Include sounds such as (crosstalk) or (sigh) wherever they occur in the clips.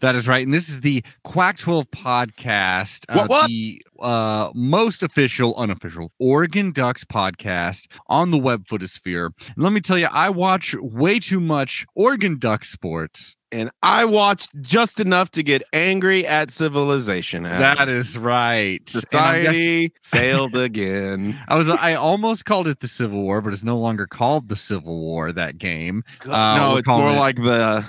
That is right. And this is the Quack 12 podcast, uh, What, what? the uh, most official, unofficial Oregon Ducks podcast on the web footosphere. And let me tell you, I watch way too much Oregon Duck sports. And I watched just enough to get angry at civilization. Adam. That is right. I'm guess- Society (laughs) failed again. I was I almost called it the Civil War, but it's no longer called the Civil War. That game. Uh, no, we're it's more it- like the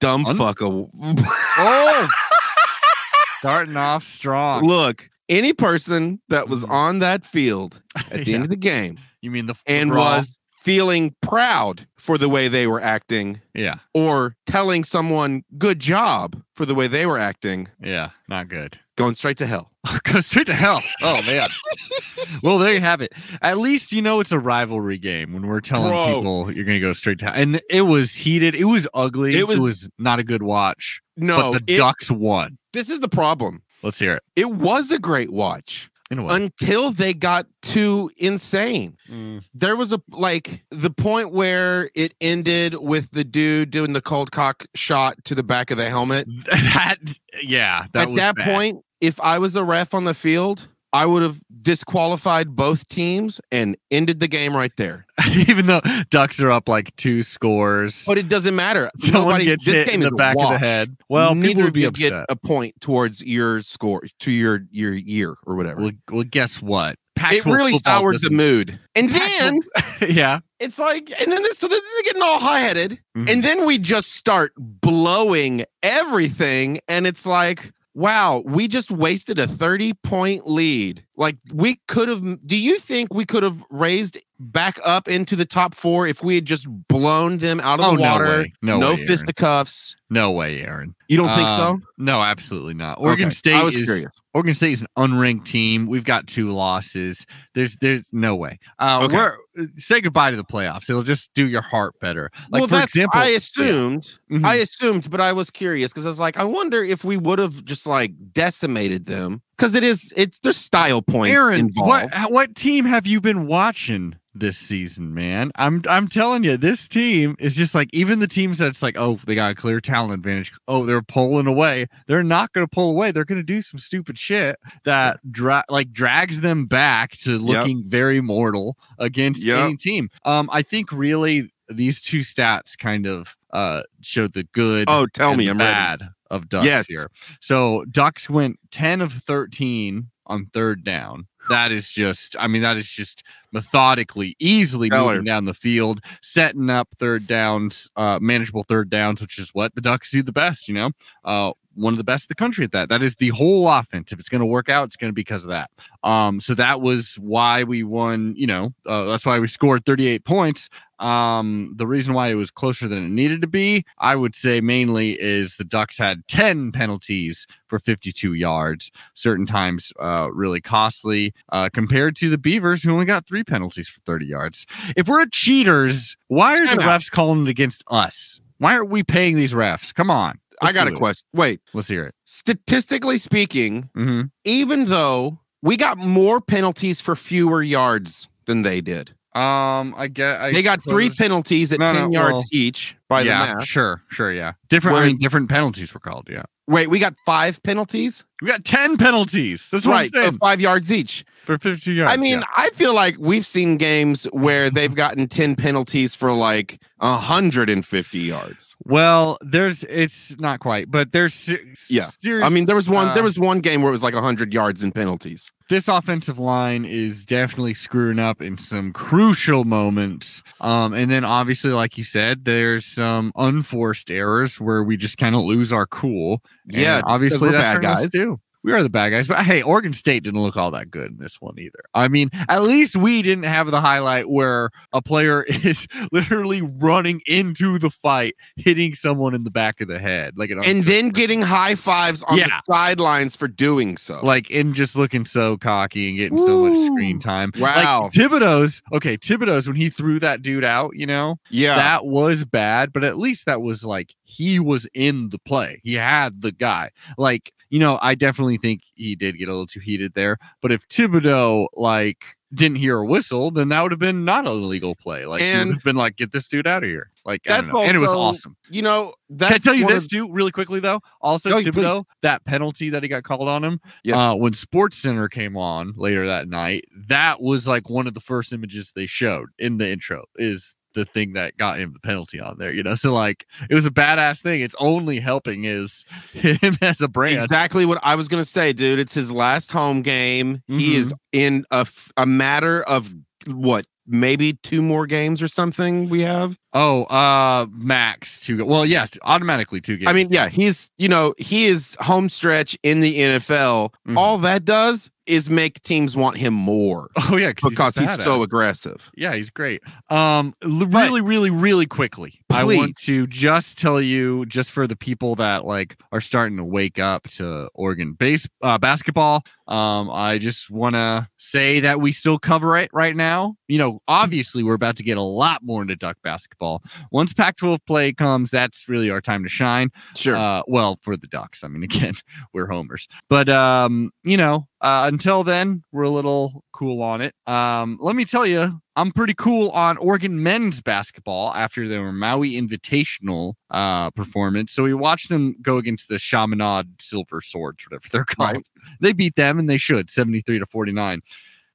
dumb Un- fuck. (laughs) Oh, (laughs) starting off strong. Look, any person that was Mhm. on that field at the Yeah. end of the game You mean the and brawl? was feeling proud for the way they were acting yeah, or telling someone good job for the way they were acting, yeah, not good. going straight to hell. (laughs) Go straight to hell. Oh man. (laughs) well, there you have it. At least you know it's a rivalry game when we're telling Bro. people you're gonna go straight to hell. And it was heated. It was ugly. It was- it was not a good watch. No, but the it- Ducks won. this is the problem. Let's hear it. It was a great watch In a way. Until they got too insane. Mm. There was a like the point where it ended with the dude doing the cold cock shot to the back of the helmet. (laughs) that yeah, that At was that bad. point, if I was a ref on the field, I would have disqualified both teams and ended the game right there. (laughs) even though Ducks are up like two scores. But it doesn't matter. (laughs) Someone Nobody- gets hit in the back of the head. Well, Neither people would be you upset. get a point towards your score to your your year or whatever. well, well, guess what? it Pac-12 really football soured the mood. And then (laughs) yeah. it's like, and then this, so they're getting all high headed, Mhm. and then we just start blowing everything, and it's like, wow, we just wasted a thirty point lead. Like we could have. Do you think we could have raised back up into the top four if we had just blown them out of Oh, the no water? way. No way, Aaron. fisticuffs. No way, Aaron. You don't think so? Um, No, absolutely not. Oregon Okay, State I was is curious. Oregon State is an unranked team. We've got two losses. There's there's no way. Uh, Okay. we're say goodbye to the playoffs. It'll just do your heart better. Like well, for that's example, I assumed. Mhm. I assumed, but I was curious because I was like, I wonder if we would have just like decimated them because it is it's there's style points Aaron, involved. what what team have you been watching this season, man? I'm I'm telling you, this team is just like even the teams that's like, oh, they got a clear talent advantage. Oh, they're pulling away. They're not going to pull away. They're going to do some stupid shit that dra- like drags them back to looking very mortal against Yep. any team. Um, I think really these two stats kind of uh showed the good Oh, tell and me, the I'm ready. bad of Ducks Yes. here. So Ducks went 10 of 13 on third down. That is just, I mean, that is just methodically, easily Stellar. moving down the field, setting up third downs, uh, manageable third downs, which is what the Ducks do the best, you know? Uh, one of the best in the country at that. That is the whole offense. If it's going to work out, it's going to be because of that. Um, so that was why we won, you know, uh, that's why we scored 38 points. Um, the reason why it was closer than it needed to be, I would say mainly is the Ducks had 10 penalties for 52 yards, certain times uh, really costly uh, compared to the Beavers who only got three penalties for 30 yards. If we're a cheaters, why are the refs calling it against us? Why aren't we paying these refs? Come on. I Let's got a it. question. Wait, Let's hear it. statistically speaking, hmm even though we got more penalties for fewer yards than they did, Um, I get. I they got three penalties at No, no, 10 yards well, each by yeah, the math. sure, sure, yeah. Different. I mean, different penalties were called. Yeah, Wait, we got five penalties? we got ten penalties. That's right, five yards each. for fifty yards. I mean, yeah. I feel like we've seen games where they've gotten 10 penalties for like 150 yards. well, there's. It's not quite, but there's. Yeah. serious, I mean, there was one uh, there was one game where it was like 100 yards in penalties. This offensive line is definitely screwing up in some crucial moments. Um, and then obviously, like you said, there's some unforced errors where we just kind of lose our cool. Yeah, obviously that's bad guys. too. We are the bad guys. But hey, Oregon State didn't look all that good in this one either. I mean, at least we didn't have the highlight where a player (laughs) is literally running into the fight, hitting someone in the back of the head, like an and then getting high fives on Yeah. the sidelines for doing so. like and just looking so cocky and getting so much screen time. Wow. Like Thibodeaux's okay, Thibodeaux's when he threw that dude out, you know, yeah. that was bad, but at least that was like he was in the play. He had the guy. Like, you know, I definitely think he did get a little too heated there. But if Thibodeaux like didn't hear a whistle, then that would have been not an illegal play. Like, he would have been like, get this dude out of here. Like, That's know. and it was awesome. you know, that's Can I tell you this of- too, really quickly though? Also, Oh, Thibodeaux, please. that penalty that he got called on him, Yes. uh, when SportsCenter came on later that night, that was like one of the first images they showed in the intro. Is the thing that got him the penalty on there, you know? So like, it was a badass thing. It's only helping is (laughs) him as a brand. Exactly what I was going to say, dude. It's his last home game. He Mm-hmm. is in a, f- a matter of what, maybe two more games or something we have. Oh, uh, max two. Go- well, yeah, automatically two games. I mean, yeah, he's, you know, he is home stretch in the NFL. Mhm. All that does is make teams want him more (laughs) oh yeah, because he's, so aggressive. Yeah, he's great. Um, l- really, really, really quickly, I want to just tell you, just for the people that like are starting to wake up to Oregon base uh, basketball. Um, I just want to say that we still cover it right now. You know, obviously, we're about to get a lot more into Duck basketball. Once Pac-12 play comes, that's really our time to shine. Sure. Uh, well, for the Ducks. I mean, (laughs) again, we're homers. But um, you know, uh, until then, we're a little cool on it. Um, let me tell you, I'm pretty cool on Oregon men's basketball after their Maui Invitational uh performance. So we watched them go against the Chaminade Silver Swords, whatever they're called. Right. They beat them and they should 73 to 49.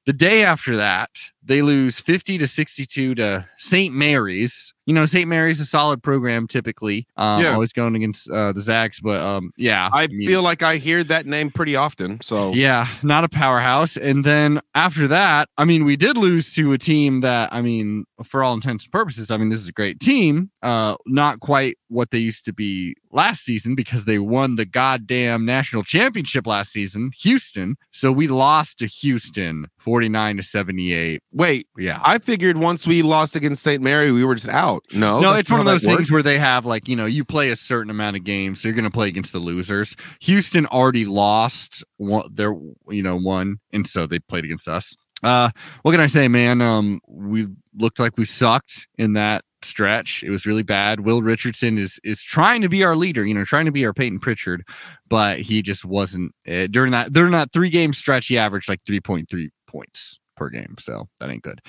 The day after that, they lose 50 to 62 to St. Mary's. You know, St. Mary's a solid program typically. Um, Yeah. always going against uh, the Zags, but um, yeah, I mean, feel like I hear that name pretty often. So yeah, not a powerhouse. And then after that, I mean, we did lose to a team that, I mean, for all intents and purposes, I mean, this is a great team. Uh, not quite what they used to be last season because they won the goddamn national championship last season, Houston. So we lost to Houston 49 to 78. Wait, Yeah. I figured once we lost against St. Mary, we were just out. No, no, it's one of those things works. where they have like, you know, you play a certain amount of games, so you're going to play against the losers. Houston already lost one, their, you know, one, and so they played against us. Uh, what can I say, man? Um, we looked like we sucked in that stretch. It was really bad. Will Richardson is is trying to be our leader, you know, trying to be our Payton Pritchard, but he just wasn't uh, during that during that three game stretch. He averaged like three point three points per game, so that ain't good.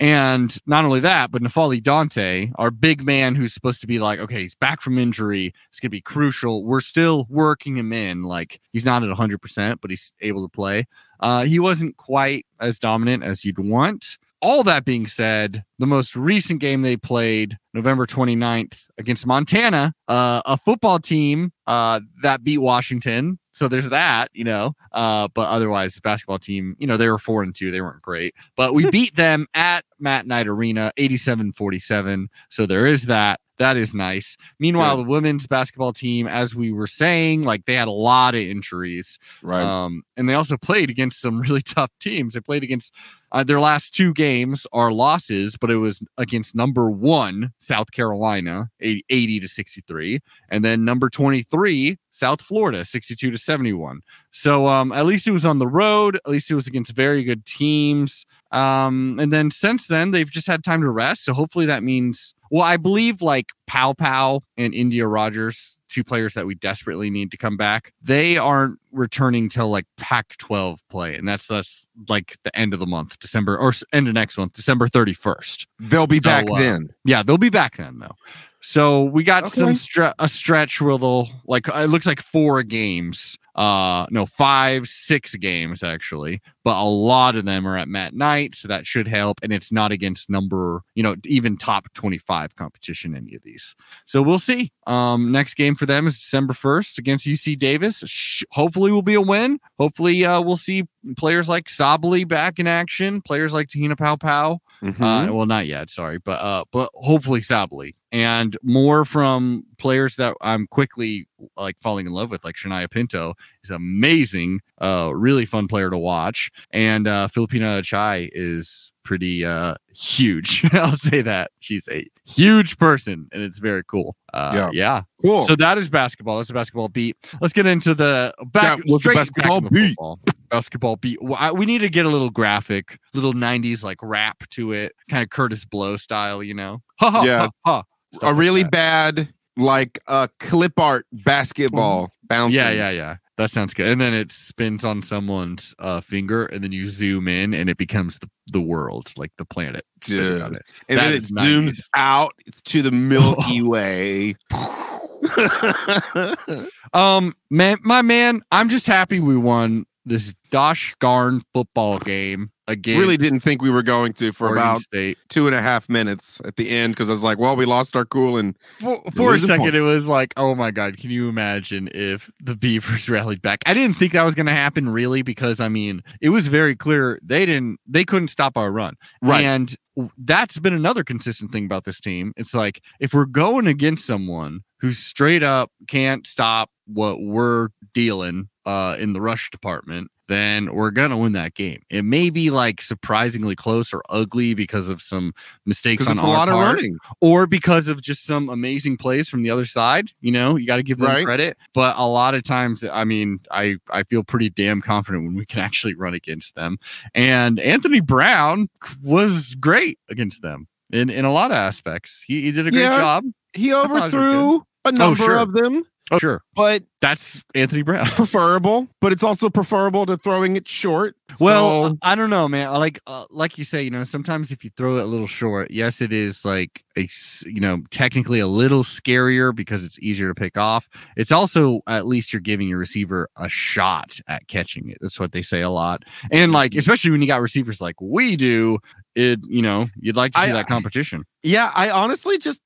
And not only that, but N'Faly Dante, our big man who's supposed to be like, okay, he's back from injury. It's going to be crucial. We're still working him in. Like, he's not at 100%, but he's able to play. Uh, he wasn't quite as dominant as you'd want. All that being said, the most recent game they played, November 29th, against Montana, uh, a football team uh, that beat Washington. So there's that, you know. Uh, but otherwise, the basketball team, you know, they were four and two. They weren't great. But we (laughs) beat them at Matt Knight Arena, 87 47. So there is that. That is nice. Meanwhile, the women's basketball team, as we were saying, like they had a lot of injuries. right. Um, and they also played against some (laughs) really tough teams. They played against uh, their last two games are losses, but it was against number one, South Carolina, 80, 80 to 63, and then number 23, South Florida, 62 to 71. So um, at least it was on the road. At least it was against very good teams. Um, and then since then, they've just had time to rest. So hopefully that means, well, I believe like Paopao and Endyia Rogers, two players that we desperately need to come back, they aren't returning till like Pac 12 play. And that's, that's like the end of the month, December or end of next month, December 31st. They'll be so, back uh, then. Yeah, they'll be back then though. So we got some Okay. stre- a stretch where they'll like it looks like four games. Uh no, five, six games actually. But a lot of them are at Matt Knight, so that should help. And it's not against number, you know, even top 25 competition, any of these. So we'll see. Um, next game for them is December 1st against UC Davis. Sh- hopefully will be a win. Hopefully uh we'll see players like Sabally back in action, players like Te-Hina Paopao. Mhm. Uh, well, not yet, sorry, but uh, but hopefully Sabally and more from players that I'm quickly like falling in love with, like Shania Pinto is amazing, uh, really fun player to watch, and uh, Phillipina Kyei is pretty uh huge. (laughs) I'll say that she's a huge person, and it's very cool. Uh, yeah, yeah. Cool. So that is basketball. That's a basketball beat. Let's get into the back Yeah, straight basketball back beat? football. Basketball beat. We need to get a little graphic, little '90s like rap to it, kind of Kurtis Blow style, you know? Ha ha Yeah. ha. ha. A really bad like uh clip art basketball bouncing. Yeah, yeah, yeah. That sounds good. And then it spins on someone's uh, finger, and then you zoom in, and it becomes the, the world, like the planet. Dude. on it. And then it zooms 90s. out to the Milky (laughs) Way. (laughs) Um, man, my man, I'm just happy we won this Dosh Garn football game again. really didn't think we were going to for Oregon about State. two and a half minutes at the end because I was like, well, we lost our cool and For, for a second, point. it was like, oh my god, can you imagine if the (laughs) Beavers rallied back? I didn't think that was going to happen, really, because I mean, it was very clear they didn't, they couldn't stop our run, Right. And that's been another consistent thing about this team. It's like if we're going against someone who straight up can't stop what we're dealing uh, in the rush department. Then we're gonna win that game. It may be like surprisingly close or ugly because of some mistakes on our lot of part running. or because of just some amazing plays from the other side. You know, you got to give them Right. credit. But a lot of times, I mean, I I feel pretty damn confident when we can actually run against them. And Anthony Brown was great against them in in a lot of aspects. He, he did a great Yeah. job. He thought it was overthrew a oh, number sure. of them, Oh, sure, but that's Anthony Brown. (laughs) preferable. But it's also preferable to throwing it short. Well, So- I don't know, man. Like, uh, like you say, you know, sometimes if you throw it a little short, yes, it is like a, you know, technically a little scarier because it's easier to pick off. It's also at least you're giving your receiver a shot at catching it. That's what they say a lot, and like especially when you got receivers like we do, it you know, you'd like to see I- that competition. Yeah, I honestly just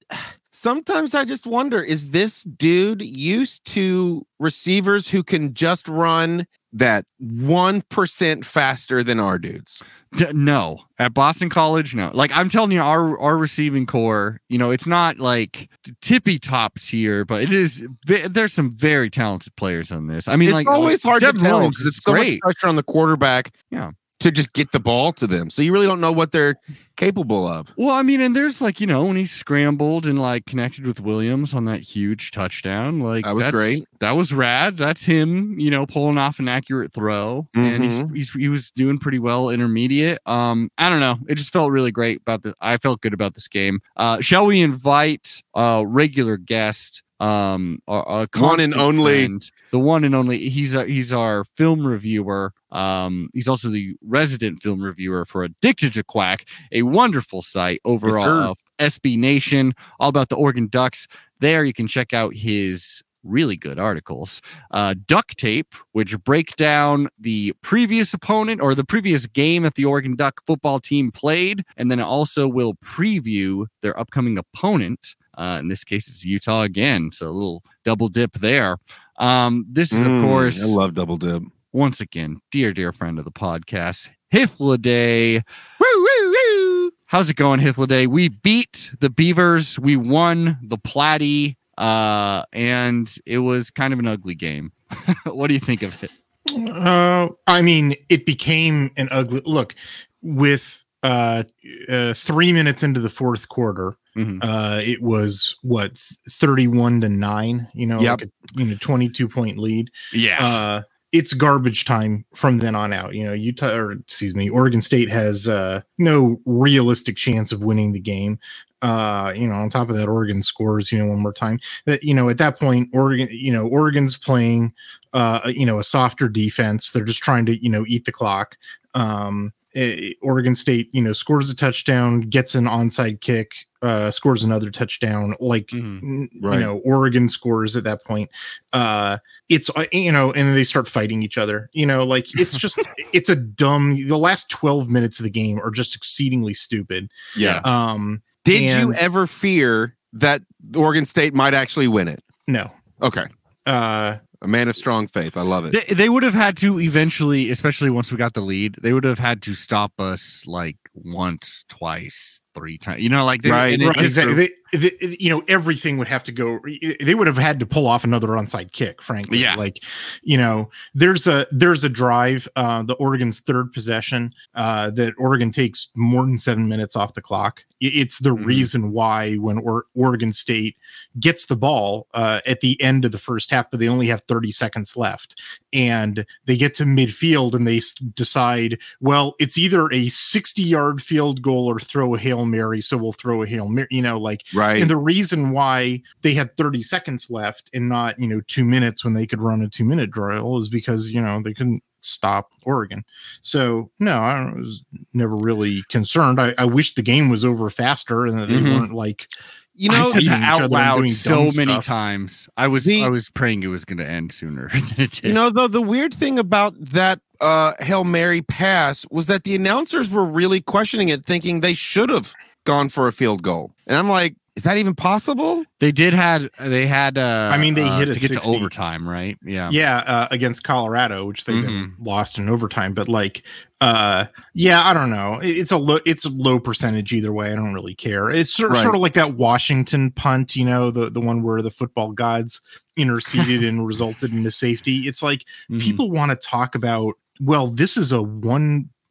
sometimes I just wonder is this dude used to receivers who can just run that 1% faster than our dudes? No, at Boston College, no. Like I'm telling you, our our receiving core, you know, it's not like tippy top tier, but it is. There's some very talented players on this. I mean, it's like always hard Devon to tell because it's so much pressure on the quarterback. Yeah. To just get the ball to them. So you really don't know what they're capable of. Well, I mean, and there's like you know when he scrambled and like connected with Williams on that huge touchdown, like That was great. That was rad. That's him, you know, pulling off an accurate throw, and he's, Mhm. he's he was doing pretty well intermediate. Um, I don't know. It just felt really great about the. I felt good about this game. Uh, shall we invite a regular guest? Um, a, a One and only. friend, the one and only. He's a, he's our film reviewer. Um, he's also the resident film reviewer for Addicted to Quack, a wonderful site over Yes, uh, SB Nation, all about the Oregon Ducks. There you can check out his really good articles. Uh, Duck Tape, which break down the previous opponent or the previous game that the Oregon Duck football team played, and then it also will preview their upcoming opponent. Uh, in this case, it's Utah again, so a little double dip there. Um, this is, of Mm, course, I love double dip. once again, dear, dear friend of the podcast, Hythloday. Woo, woo, woo. How's it going, Hythloday? We beat the Beavers. We won the Platy, uh, and it was kind of an ugly game. (laughs) what do you think of it? Uh, I mean, it became an ugly look with uh, uh three minutes into the fourth quarter. Mhm. Uh, it was what thirty-one to nine. You know, Yep. like a, you know, twenty-two point lead. Yeah. Uh, it's garbage time from then on out. You know, Utah or excuse me, Oregon State has uh, no realistic chance of winning the game. Uh, you know, on top of that, Oregon scores. You know, one more time. That you know, at that point, Oregon, you know, Oregon's playing, uh, you know, a softer defense. They're just trying to, you know, eat the clock. Um, Oregon State, you know, scores a touchdown, gets an onside kick, uh, scores another touchdown. Like Mhm. Right. you know oregon scores at that point uh it's uh, you know and then they start fighting each other you know like it's (laughs) just it's a dumb the last 12 minutes of the game are just exceedingly stupid Yeah. um Did you ever fear that Oregon State might actually win it? no Okay. uh A man of strong faith. I love it. They, they would have had to eventually, especially once we got the lead, they would have had to stop us like once, twice, three times. You know, like they, Right, right, just- exactly. They, the, you know everything would have to go they would have had to pull off another onside kick frankly Yeah. like you know there's a there's a drive uh the oregon's third possession uh that oregon takes more than seven minutes off the clock I- it's the Mhm. reason why when or- oregon state gets the ball uh at the end of the first half but they only have 30 seconds left and they get to midfield and they s- decide well it's either a 60 yard field goal or throw a hail mary so we'll throw a hail mary you know like Right. and the reason why they had 30 seconds left and not, you know, two minutes when they could run a two minute drill is because, you know, they couldn't stop Oregon. So, no, I was never really concerned. I, I wish the game was over faster and that they Mhm. weren't like, you I know, said that out loud so many stuff. times. I was The- I was praying it was going to end sooner (laughs) than it did. You know, though, the weird thing about that uh, Hail Mary pass was that the announcers were really questioning it, thinking they should have gone for a field goal. And I'm like, is that even possible? they did had they had. Uh, I mean, they uh, hit a to get 60. to overtime, right? Yeah. yeah, uh, against Colorado, which they then Mm-hmm. lost in overtime. But like, uh, yeah, I don't know. It's a low, it's a low percentage either way. I don't really care. It's sort, Right. sort of like that Washington punt, you know, the the one where the football gods interceded and (laughs) resulted in a safety. It's like Mhm. people want to talk about well this is a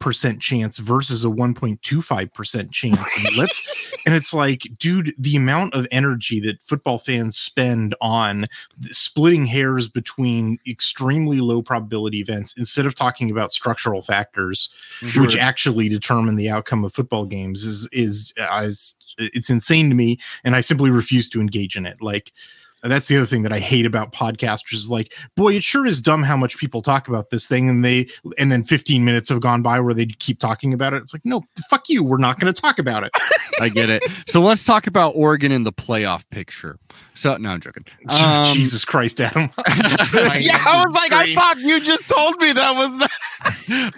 1% chance versus a 1.25% chance and let's (laughs) and it's like dude the amount of energy that football fans spend on splitting hairs between extremely low probability events instead of talking about structural factors Sure. which actually determine the outcome of football games is is, uh, is it's insane to me and i simply refuse to engage in it like that's the other thing that I hate about podcasters is like, boy, it sure is dumb how much people talk about this thing, and they and then 15 minutes have gone by where they keep talking about it. It's like, no, fuck you, we're not going to talk about it. (laughs) I get it. So let's talk about Oregon in the playoff picture. So no, I'm joking. (laughs) Um, Jesus Christ, Adam. (laughs) yeah, I was like, I thought you just told me that was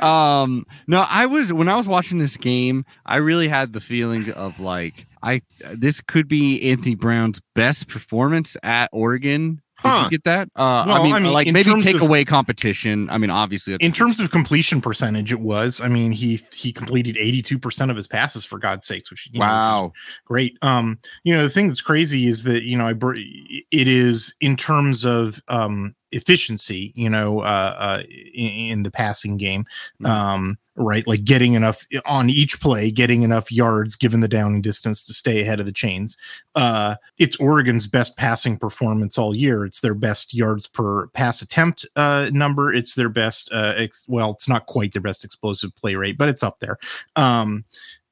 um no i was when i was watching this game i really had the feeling of like i this could be anthony brown's best performance at oregon did you get that uh Well, I, mean, I mean, like maybe take of- away competition i mean obviously In terms of completion percentage, it was. I mean, he he completed 82% of his passes for God's sakes, which you know, Wow. great. Um, you know, the thing that's crazy is that you know, I br- it is in terms of um efficiency, you know, uh, uh in, in the passing game, Mhm. um, right, like getting enough on each play, getting enough yards given the down and distance to stay ahead of the chains. Uh, it's Oregon's best passing performance all year. It's their best yards per pass attempt uh number. It's their best uh ex- well, it's not quite their best explosive play rate, but it's up there. Um,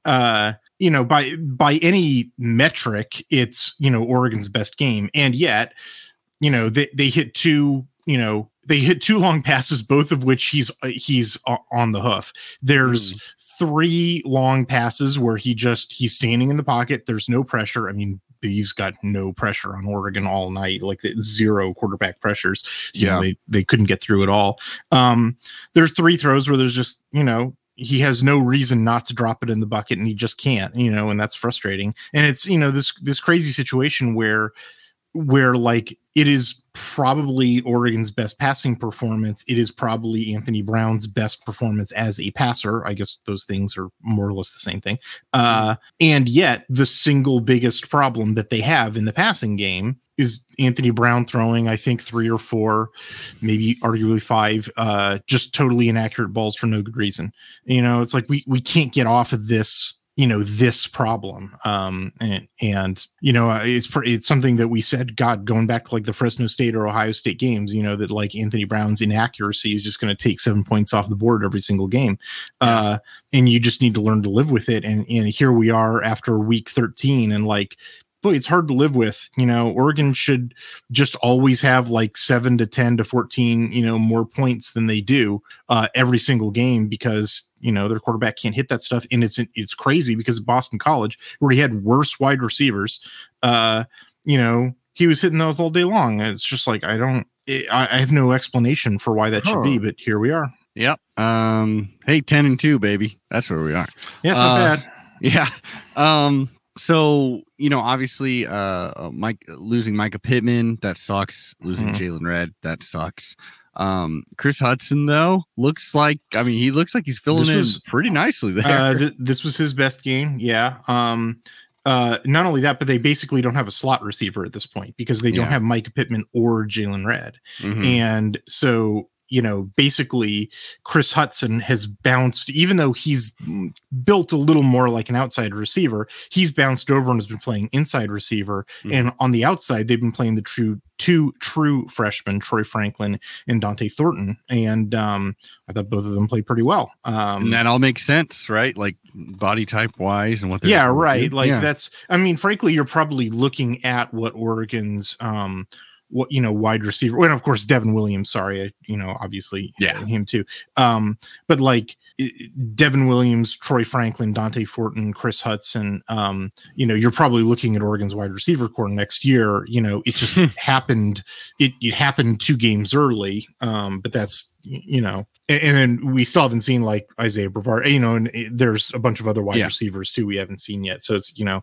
uh you know by by any metric it's you know oregon's best game and yet you know they, they hit two you know they hit two long passes both of which he's uh, he's on the hoof there's three long passes where he just he's standing in the pocket there's no pressure i mean He's got no pressure on Oregon all night, like the zero quarterback pressures. You know, Yeah. they they couldn't get through at all. Um, there's three throws where there's just you know he has no reason not to drop it in the bucket and he just can't you know and that's frustrating and it's you know this this crazy situation where where like it is probably Oregon's best passing performance. It is probably Anthony Brown's best performance as a passer. I guess those things are more or less the same thing. Uh and yet the single biggest problem that they have in the passing game is Anthony Brown throwing I think 3 or 4 maybe arguably 5 uh just totally inaccurate balls for no good reason. You know it's like we we can't get off of this you know this problem. Um and and you know uh, it's it's something that we said god going back to like the fresno state or ohio state games you know that like anthony brown's inaccuracy is just going to take seven points off the board every single game. Uh and you just need to learn to live with it. And and here we are after week 13 and like boy it's hard to live with. You know oregon should just always have like 7 to 10 to 14 you know more points than they do uh every single game because you know their quarterback can't hit that stuff and it's it's crazy because boston college where he had worse wide receivers uh you know he was hitting those all day long it's just like i don't i, I have no explanation for why that should be but here we are yep um hey 10 and 2 baby that's where we are yeah not Uh, bad Yeah. Um. So you know, obviously, uh, Mike losing Mycah Pittman that sucks. Losing Mhm. Jaylon Redd that sucks. Um, Kris Hutson though looks like I mean he looks like he's filling This in was- pretty nicely there. uh, th- this was his best game. Yeah. Um, uh, not only that, but they basically don't have a slot receiver at this point because they don't Yeah. have Mike Pittman or Jaylon Redd. Mhm. And so, you know, basically, Kris Hutson has bounced, even though he's built a little more like an outside receiver, he's bounced over and has been playing inside receiver. Mhm. And on the outside, they've been playing the true two true freshmen, Troy Franklin and Dont'e Thornton. And um, I thought both of them played pretty well. Um, and that all makes sense, right? Like body type wise and what they're yeah right like Yeah. that's i mean frankly you're probably looking at what oregon's um what you know wide receiver and of course devon williams sorry I, you know obviously Yeah. uh, him too um but like devon williams troy franklin dont'e thornton kris hutson um you know you're probably looking at oregon's wide receiver core next year you know it just (laughs) happened it, it happened two games early um but that's you know and, and then we still haven't seen like isaiah brevard you know and it, there's a bunch of other wide Yeah. receivers too we haven't seen yet so it's you know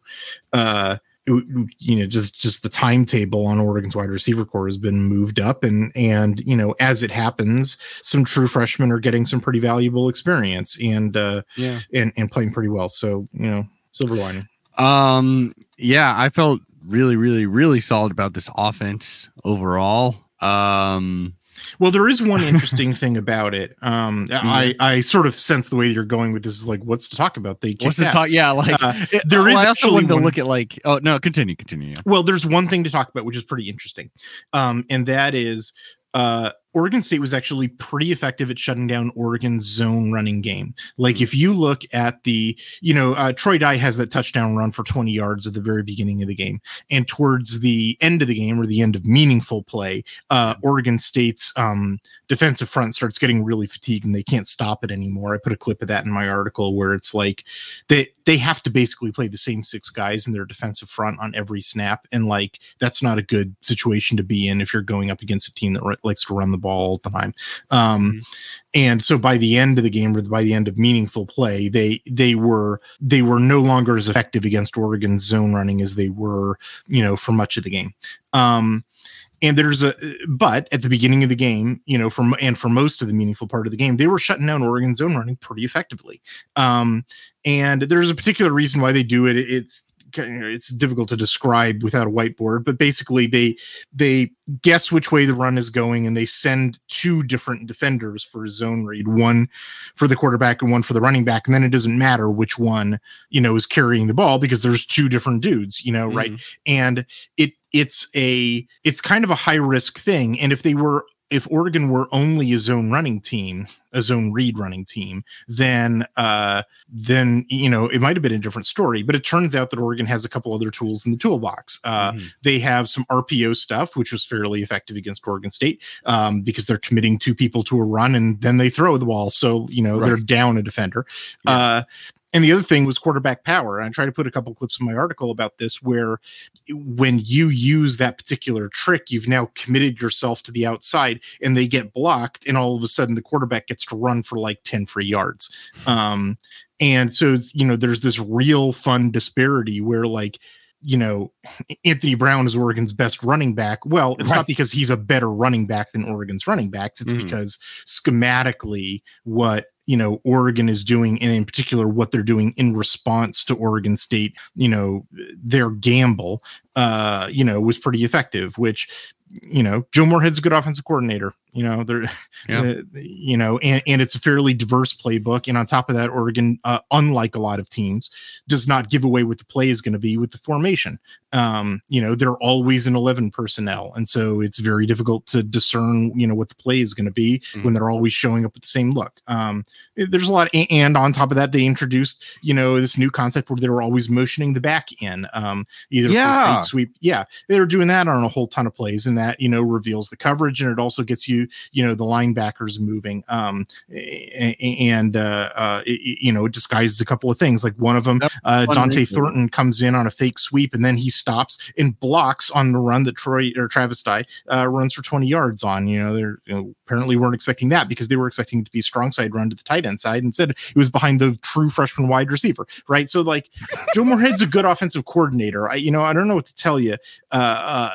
uh you know just just the timetable on Oregon's wide receiver core has been moved up and and you know as it happens some true freshmen are getting some pretty valuable experience and uh yeah. and and playing pretty well so you know silver lining Um, yeah, I felt really, really, really solid about this offense overall. Um, well there is one interesting (laughs) thing about it um Mm-hmm. i i sort of sense the way you're going with this is like what's to talk about they what's the talk? Yeah, like Uh, it- there well, is I also actually to one- look at like. Oh no, continue, continue. Well, there's one thing to talk about, which is pretty interesting. Um, and that is uh, Oregon State was actually pretty effective at shutting down Oregon's zone running game. Like, if you look at the, you know, uh, Troy Dye has that touchdown run for 20 yards at the very beginning of the game. And towards the end of the game or the end of meaningful play, uh, Oregon State's um, defensive front starts getting really fatigued and they can't stop it anymore. I put a clip of that in my article where it's like they they have to basically play the same six guys in their defensive front on every snap, and like that's not a good situation to be in if you're going up against a team that ri- likes to run the ball all the time. Um, And so by the end of the game, or by the end of meaningful play, they they were they were no longer as effective against Oregon's zone running as they were, you know, for much of the game. Um, and there's a but at the beginning of the game you know from and for most of the meaningful part of the game they were shutting down oregon's zone running pretty effectively um and there's a particular reason why they do it it's it's difficult to describe without a whiteboard but basically they they guess which way the run is going and they send two different defenders for a zone read one for the quarterback and one for the running back and then it doesn't matter which one you know is carrying the ball because there's two different dudes you know right? Mm-hmm. And it it's a it's kind of a high risk thing and if they were if Oregon were only a zone running team, a zone read running team, then uh then you know it might have been a different story. But it turns out that Oregon has a couple other tools in the toolbox. Uh Mhm. they have some RPO stuff, which was fairly effective against Oregon State, um, because they're committing two people to a run and then they throw the ball. So you know they're down a defender. Yeah. Uh and the other thing was quarterback power. And I try to put a couple clips in my article about this where when you use that particular trick, you've now committed yourself to the outside and they get blocked, and all of a sudden the quarterback gets to run for like 10 free yards. Um, and so, you know, there's this real fun disparity where, like, you know, Anthony Brown is Oregon's best running back. Well, it's Right. not because he's a better running back than Oregon's running backs. It's Mhm. because schematically, what you know Oregon is doing, and in particular what they're doing in response to Oregon State, you know, their gamble, uh, you know, was pretty effective. Which, you know, Joe Moorhead's a good offensive coordinator. You know, they're, Yeah. uh, you know, and and it's a fairly diverse playbook. And on top of that, Oregon, uh, unlike a lot of teams, does not give away what the play is going to be with the formation. Um, you know, they're always in eleven personnel, and so it's very difficult to discern, you know, what the play is going to be when they're always showing up with the same look. Um, there's a lot a- and on top of that they introduced you know this new concept where they were always motioning the back in um either Yeah. sweep yeah they were doing that on a whole ton of plays and that you know reveals the coverage and it also gets you you know the linebackers moving um a- a- and uh, uh it- it- you know it disguises a couple of things. Like one of them uh dont'e thornton comes in on a fake sweep and then he stops and blocks on the run that troy or travis Dye, uh runs for 20 yards on. You know they're you know, apparently weren't expecting that because they were expecting it to be strong side run to the tight end side and instead it was behind the true freshman wide receiver right? So like joe moorhead's a good offensive coordinator. I you know i don't know what to tell you uh,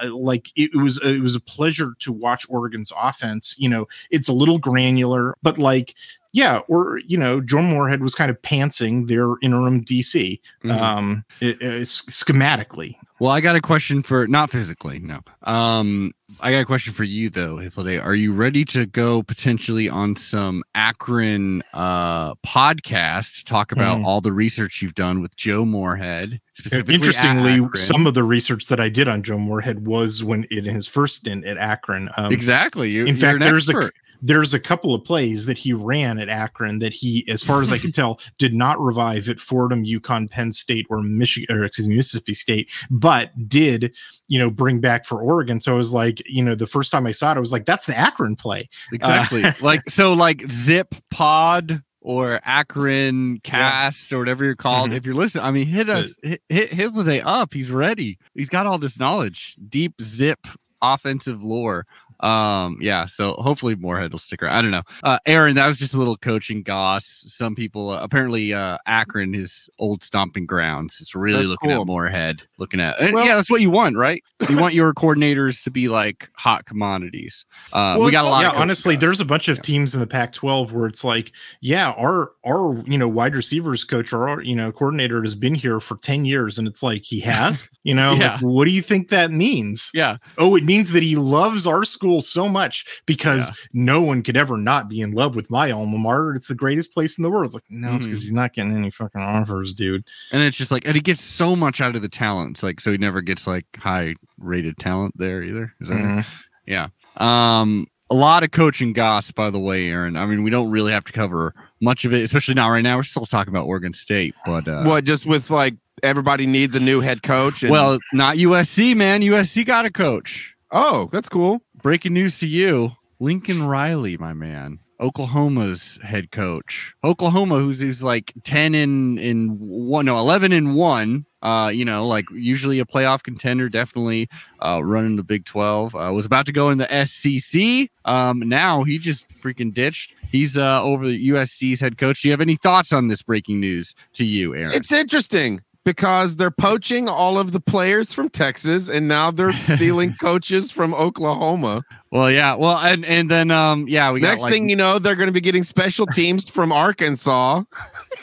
uh like it, was it was a pleasure to watch oregon's offense. You know it's a little granular but like yeah, or you know, Joe Moorhead was kind of pantsing their interim DC Mhm. um, it, it- schematically. Well, I got a question for not physically, no. Um, I got a question for you though, Hythloday. Are you ready to go potentially on some Akron uh podcast to talk about Mhm. all the research you've done with Joe Moorhead? Specifically Interestingly, some of the research that I did on Joe Moorhead was when in his first stint at Akron. Um, exactly. You, in fact, there's a expert. There's a couple of plays that he ran at Akron that he, as far as I could (laughs) tell, did not revive at Fordham, UConn, Penn State, or Michigan, or excuse me, Mississippi State, but did you know bring back for Oregon. So I was like, you know, the first time I saw it, I was like, that's the Akron play. exactly (laughs) like so like Zip Pod or Akron Cast or whatever you're called. Mhm. If you're listening, I mean, hit us, hit, hit Hythloday up. He's ready. He's got all this knowledge, deep zip offensive lore. Um, yeah. So hopefully Moorhead will stick around. I don't know. Uh, Aaron, that was just a little coaching goss. Some people uh, apparently uh, Akron is old stomping grounds. It's really That's looking cool. at Moorhead, looking at Well- yeah, that's what you want, right? (coughs) You want your coordinators to be like hot commodities. Uh, we got a lot. yeah, honestly, there's a bunch of Yeah. teams in the Pac-12 where it's like, yeah, our our you know wide receivers coach or our you know coordinator has been here for ten years, and it's like he has, (laughs) you know, Yeah. like, what do you think that means? yeah. Oh, it means that he loves our school so much because no one could ever not be in love with my alma mater. It's the greatest place in the world. It's like, no, it's because he's not getting any fucking offers, dude. And it's just like, and he gets so much out of the talent. It's like, so he never gets like high rated talent there either. Is that it? Mhm. Yeah. Um, a lot of coaching goss, by the way, Aaron. I mean, we don't really have to cover much of it, especially not right now. We're still talking about Oregon State, but uh, what just with like everybody needs a new head coach? And, well, not USC, man. USC got a coach. oh, that's cool. Breaking news to you Lincoln Riley, my man. Oklahoma's head coach. Oklahoma, who's who's like ten in in one, no eleven in one. Uh, you know, like usually a playoff contender, definitely uh, running the Big Twelve. Uh, was about to go in the SEC. Um, now he just freaking ditched. He's uh over the USC's head coach. Do you have any thoughts on this breaking news to you, Aaron? It's interesting because they're poaching all of the players from Texas and now they're (laughs) stealing coaches from Oklahoma. well, yeah. Well, and and then um, yeah, we Next got like, thing you know, they're going to be getting special (laughs) teams from Arkansas.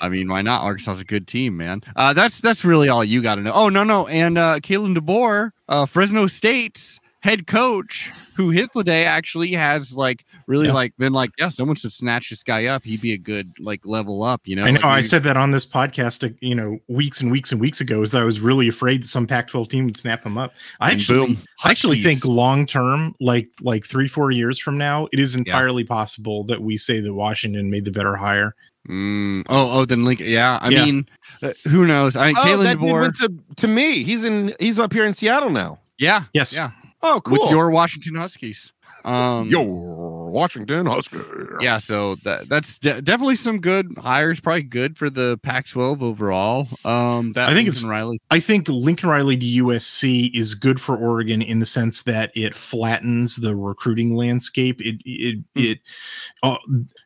I mean, why not? Arkansas is a good team, man. Uh, that's that's really all you got to know. Oh no, no, and uh, Kalen DeBoer, uh, Fresno State's head coach, who Hythloday actually has like really Yeah. like been like, yeah, someone should snatch this guy up. He'd be a good like level up, you know. I know. Like, I said that on this podcast, uh, you know, weeks and weeks and weeks ago, is that I was really afraid that some Pac-12 team would snap him up. I actually, boom, I actually think long term, like like three four years from now, it is entirely possible that we say that Washington made the better hire. Mm, oh, oh, then Lincoln. Yeah, I Yeah. mean, uh, who knows? I mean, Oh, Kalen that dude DeBoer. went to, to me. He's in. He's up here in Seattle now. yeah, Yes. Yeah. Oh, cool. with your Washington Huskies. Um, Yo, Washington Huskers. yeah so that that's de- definitely some good hires probably good for the pac 12 overall um that I think Lincoln it's- riley I think Lincoln Riley to USC is good for Oregon in the sense that it flattens the recruiting landscape. It it Hmm. it uh,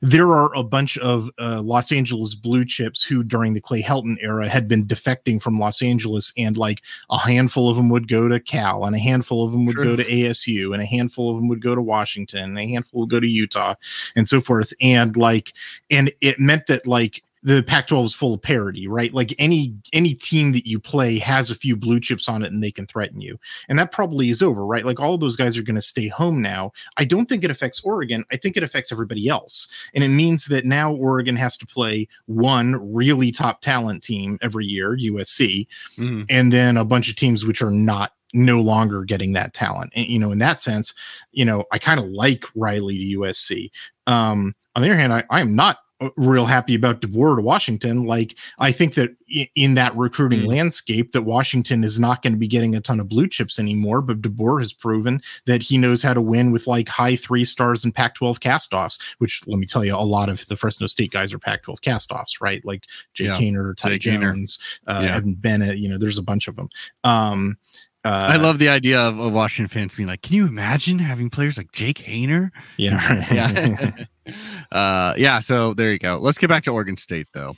there are a bunch of uh, Los Angeles blue chips who during the Clay Helton era had been defecting from Los Angeles, and like a handful of them would go to Cal, and a handful of them would True. go to ASU, and a handful of them would go to Washington, and a handful would go to Utah, and so forth. And like, and it meant that like the Pac-12 is full of parity, right? Like any any team that you play has a few blue chips on it and they can threaten you. And that probably is over, right? Like all of those guys are going to stay home now. I don't think it affects Oregon. I think it affects everybody else. And it means that now Oregon has to play one really top talent team every year, USC, Mhm. and then a bunch of teams which are not no longer getting that talent. And you know, in that sense, you know, I kind of like Riley to USC. Um, on the other hand, I, I am not uh, real happy about DeBoer to Washington. Like, I think that in that recruiting Mm. landscape, that Washington is not going to be getting a ton of blue chips anymore. But DeBoer has proven that he knows how to win with like high three stars and Pac-12 castoffs. Which, let me tell you, a lot of the Fresno State guys are Pac-12 castoffs, right? Like Jay Yeah. Kaner, Ty Jay. Jones, uh, Yeah. Evan Bennett. You know, there's a bunch of them. Um, uh, I love the idea of, of Washington fans being like, "Can you imagine having players like Jake Haener?" Yeah, (laughs) Yeah, (laughs) uh, yeah. So there you go. Let's get back to Oregon State though.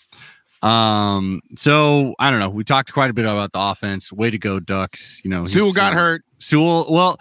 Um, so I don't know. We talked quite a bit about the offense. Way to go, Ducks! You know, Sewell got uh, hurt. Sewell, well,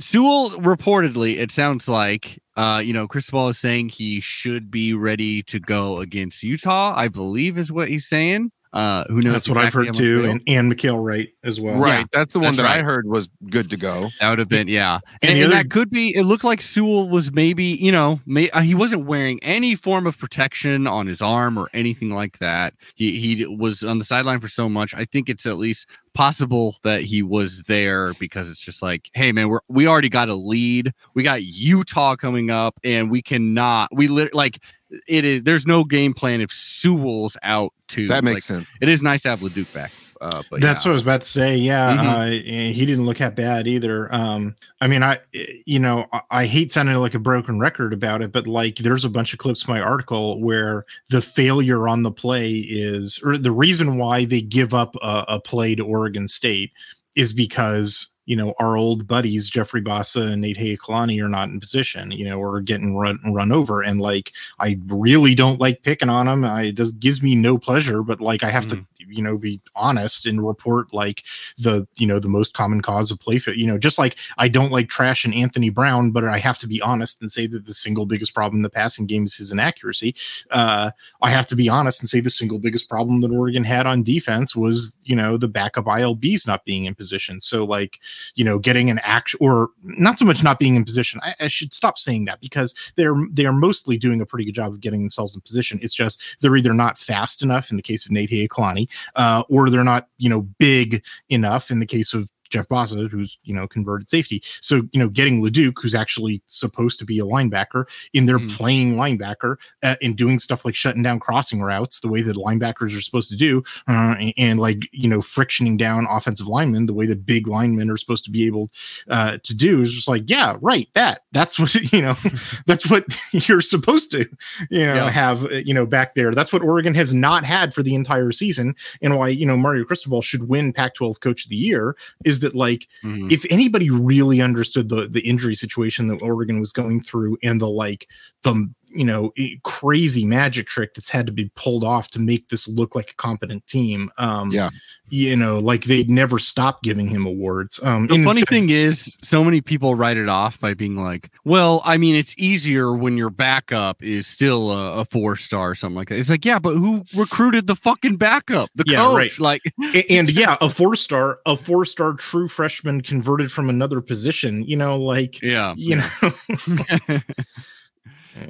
Sewell reportedly, it sounds like Uh, you know, Cristobal is saying he should be ready to go against Utah. I believe is what he's saying. Uh, who knows? That's what I've heard too, and, and Mykael Wright as well. right. Yeah, that's the one that's that I heard was good to go. That would have been, yeah. And And, the and other- that could be, it looked like Sewell was maybe, you know, may, uh, he wasn't wearing any form of protection on his arm or anything like that. He, he was on the sideline for so much. I think it's at least possible that he was there because it's just like, hey, man, we're, we already got a lead. We got Utah coming up and we cannot, we lit, like, it is, there's no game plan if Sewell's out too. That makes Like, sense. It is nice to have LaDuke back. Uh, but That's yeah. what I was about to say. Yeah, Mhm. uh, he didn't look that bad either. Um, I mean, I, you know, I, I hate sounding like a broken record about it, but like, there's a bunch of clips in my article where the failure on the play is, or the reason why they give up a, a play to Oregon State is because you know our old buddies Jeffrey Bassa and Nate Kalani are not in position. You know, or getting run run over, and like I really don't like picking on them. I, it just gives me no pleasure, but like I have to mm. You know be honest and report like the you know the most common cause of play you know just like i don't like trash and anthony brown but i have to be honest and say that the single biggest problem in the passing game is his inaccuracy. Uh i have to be honest and say the single biggest problem that oregon had on defense was you know the backup ilbs not being in position. So like you know getting an action or not so much not being in position I, I should stop saying that because they're they're mostly doing a pretty good job of getting themselves in position. It's just they're either not fast enough in the case of nate Kalani, uh, or they're not, you know, big enough in the case of Jeff Bassa, who's, you know, converted safety. So, you know, getting LaDuke, who's actually supposed to be a linebacker, in there Mhm. playing linebacker uh, and doing stuff like shutting down crossing routes the way that linebackers are supposed to do, uh, and, and like, you know, frictioning down offensive linemen the way that big linemen are supposed to be able uh, to do is just like, yeah, right. That, that's what, (laughs) you know, (laughs) that's what (laughs) you're supposed to, you know, Yeah. have, uh, you know, back there. That's what Oregon has not had for the entire season and why you know Mario Cristobal should win Pac-12 Coach of the Year is that like Mhm. if anybody really understood the the injury situation that Oregon was going through and the like the you know crazy magic trick that's had to be pulled off to make this look like a competent team um Yeah. you know like they'd never stop giving him awards um The funny instead- thing is, so many people write it off by being like, "Well, I mean, it's easier when your backup is still a, a four star or something like that." It's like, yeah, but who recruited the fucking backup? The Yeah, coach, right. like, A- (laughs) and yeah a four star a four star true freshman converted from another position you know like yeah, you know (laughs) (laughs)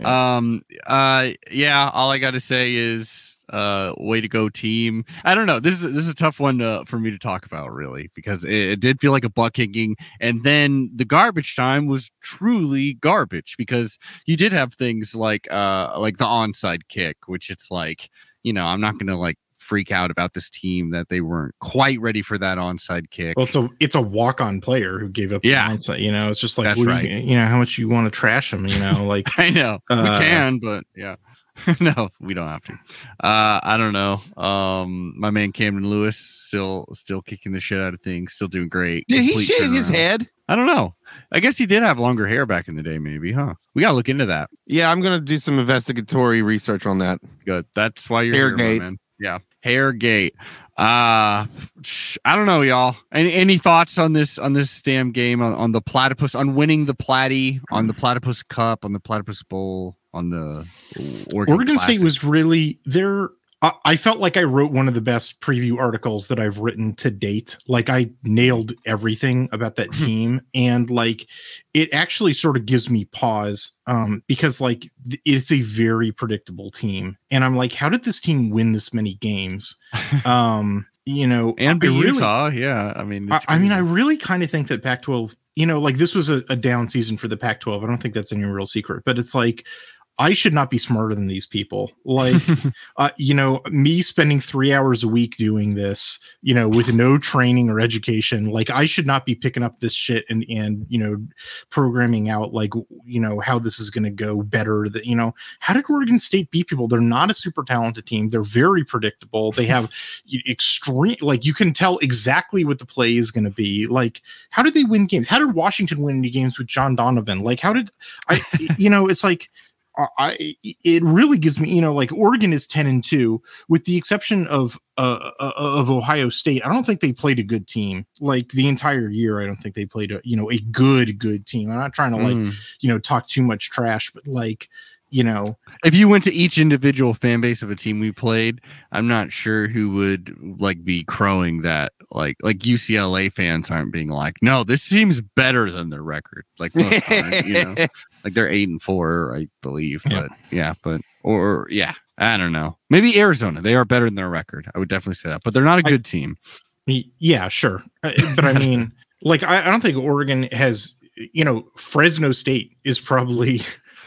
um, uh, yeah. All I got to say is, uh, way to go, team. I don't know. This is this is a tough one to, for me to talk about, really, because it, it did feel like a butt kicking, and then the garbage time was truly garbage because you did have things like, uh, like the onside kick, which it's like, you know, I'm not gonna like freak out about this team that they weren't quite ready for that onside kick. Well, it's a it's a walk on player who gave up. the Yeah. onside, you know, it's just like That's what do you- right. You, know how much you want to trash him. You know, like (laughs) I know we Uh, can, but yeah. (laughs) no, we don't have to. Uh, I don't know. Um, my man Camden Lewis still still kicking the shit out of things, still doing great. Did he Complete shave his head? I don't know. I guess he did have longer hair back in the day, maybe, huh? We gotta look into that. Yeah, I'm gonna do some investigatory research on that. Good. That's why you're here, my man. Yeah, Hairgate. Uh I don't know, y'all. Any any thoughts on this on this damn game on, on the platypus on winning the platy on the platypus cup on the platypus bowl on the Oregon, Oregon State was really there. I, I felt like I wrote one of the best preview articles that I've written to date. Like I nailed everything about that (laughs) team, and like it actually sort of gives me pause um, because like th- it's a very predictable team, and I'm like, how did this team win this many games? (laughs) Um, you know, and I really- Utah. Yeah, I mean, I, I mean, I really kind of think that Pac 12, you know, like this was a, a down season for the Pac 12. I don't think that's any real secret, but it's like, I should not be smarter than these people. Like, (laughs) uh, you know, me spending three hours a week doing this, you know, with no training or education, like I should not be picking up this shit and, and, you know, programming out like, you know, how this is going to go better that, you know, how did Oregon State beat people? They're not a super talented team. They're very predictable. They have (laughs) extreme, like you can tell exactly what the play is going to be. Like, how did they win games? How did Washington win any games with John Donovan? Like, how did I, you know, it's like, I it really gives me, you know, like Oregon is 10 and 2 with the exception of uh, uh, of Ohio State. I don't think they played a good team like the entire year. I don't think they played a, you know, a good good team. I'm not trying to like, Mm. you know, talk too much trash, but like, you know, if you went to each individual fan base of a team we played, I'm not sure who would like be crowing that. Like like UCLA fans aren't being like, no, this seems better than their record. Like most aren't, you know, (laughs) like they're eight and four, I believe. Yeah. But yeah, but or yeah, I don't know. Maybe Arizona, they are better than their record. I would definitely say that, but they're not a good team. yeah, sure. Uh, But I mean, (laughs) like, I, I don't think Oregon has, you know, Fresno State is probably,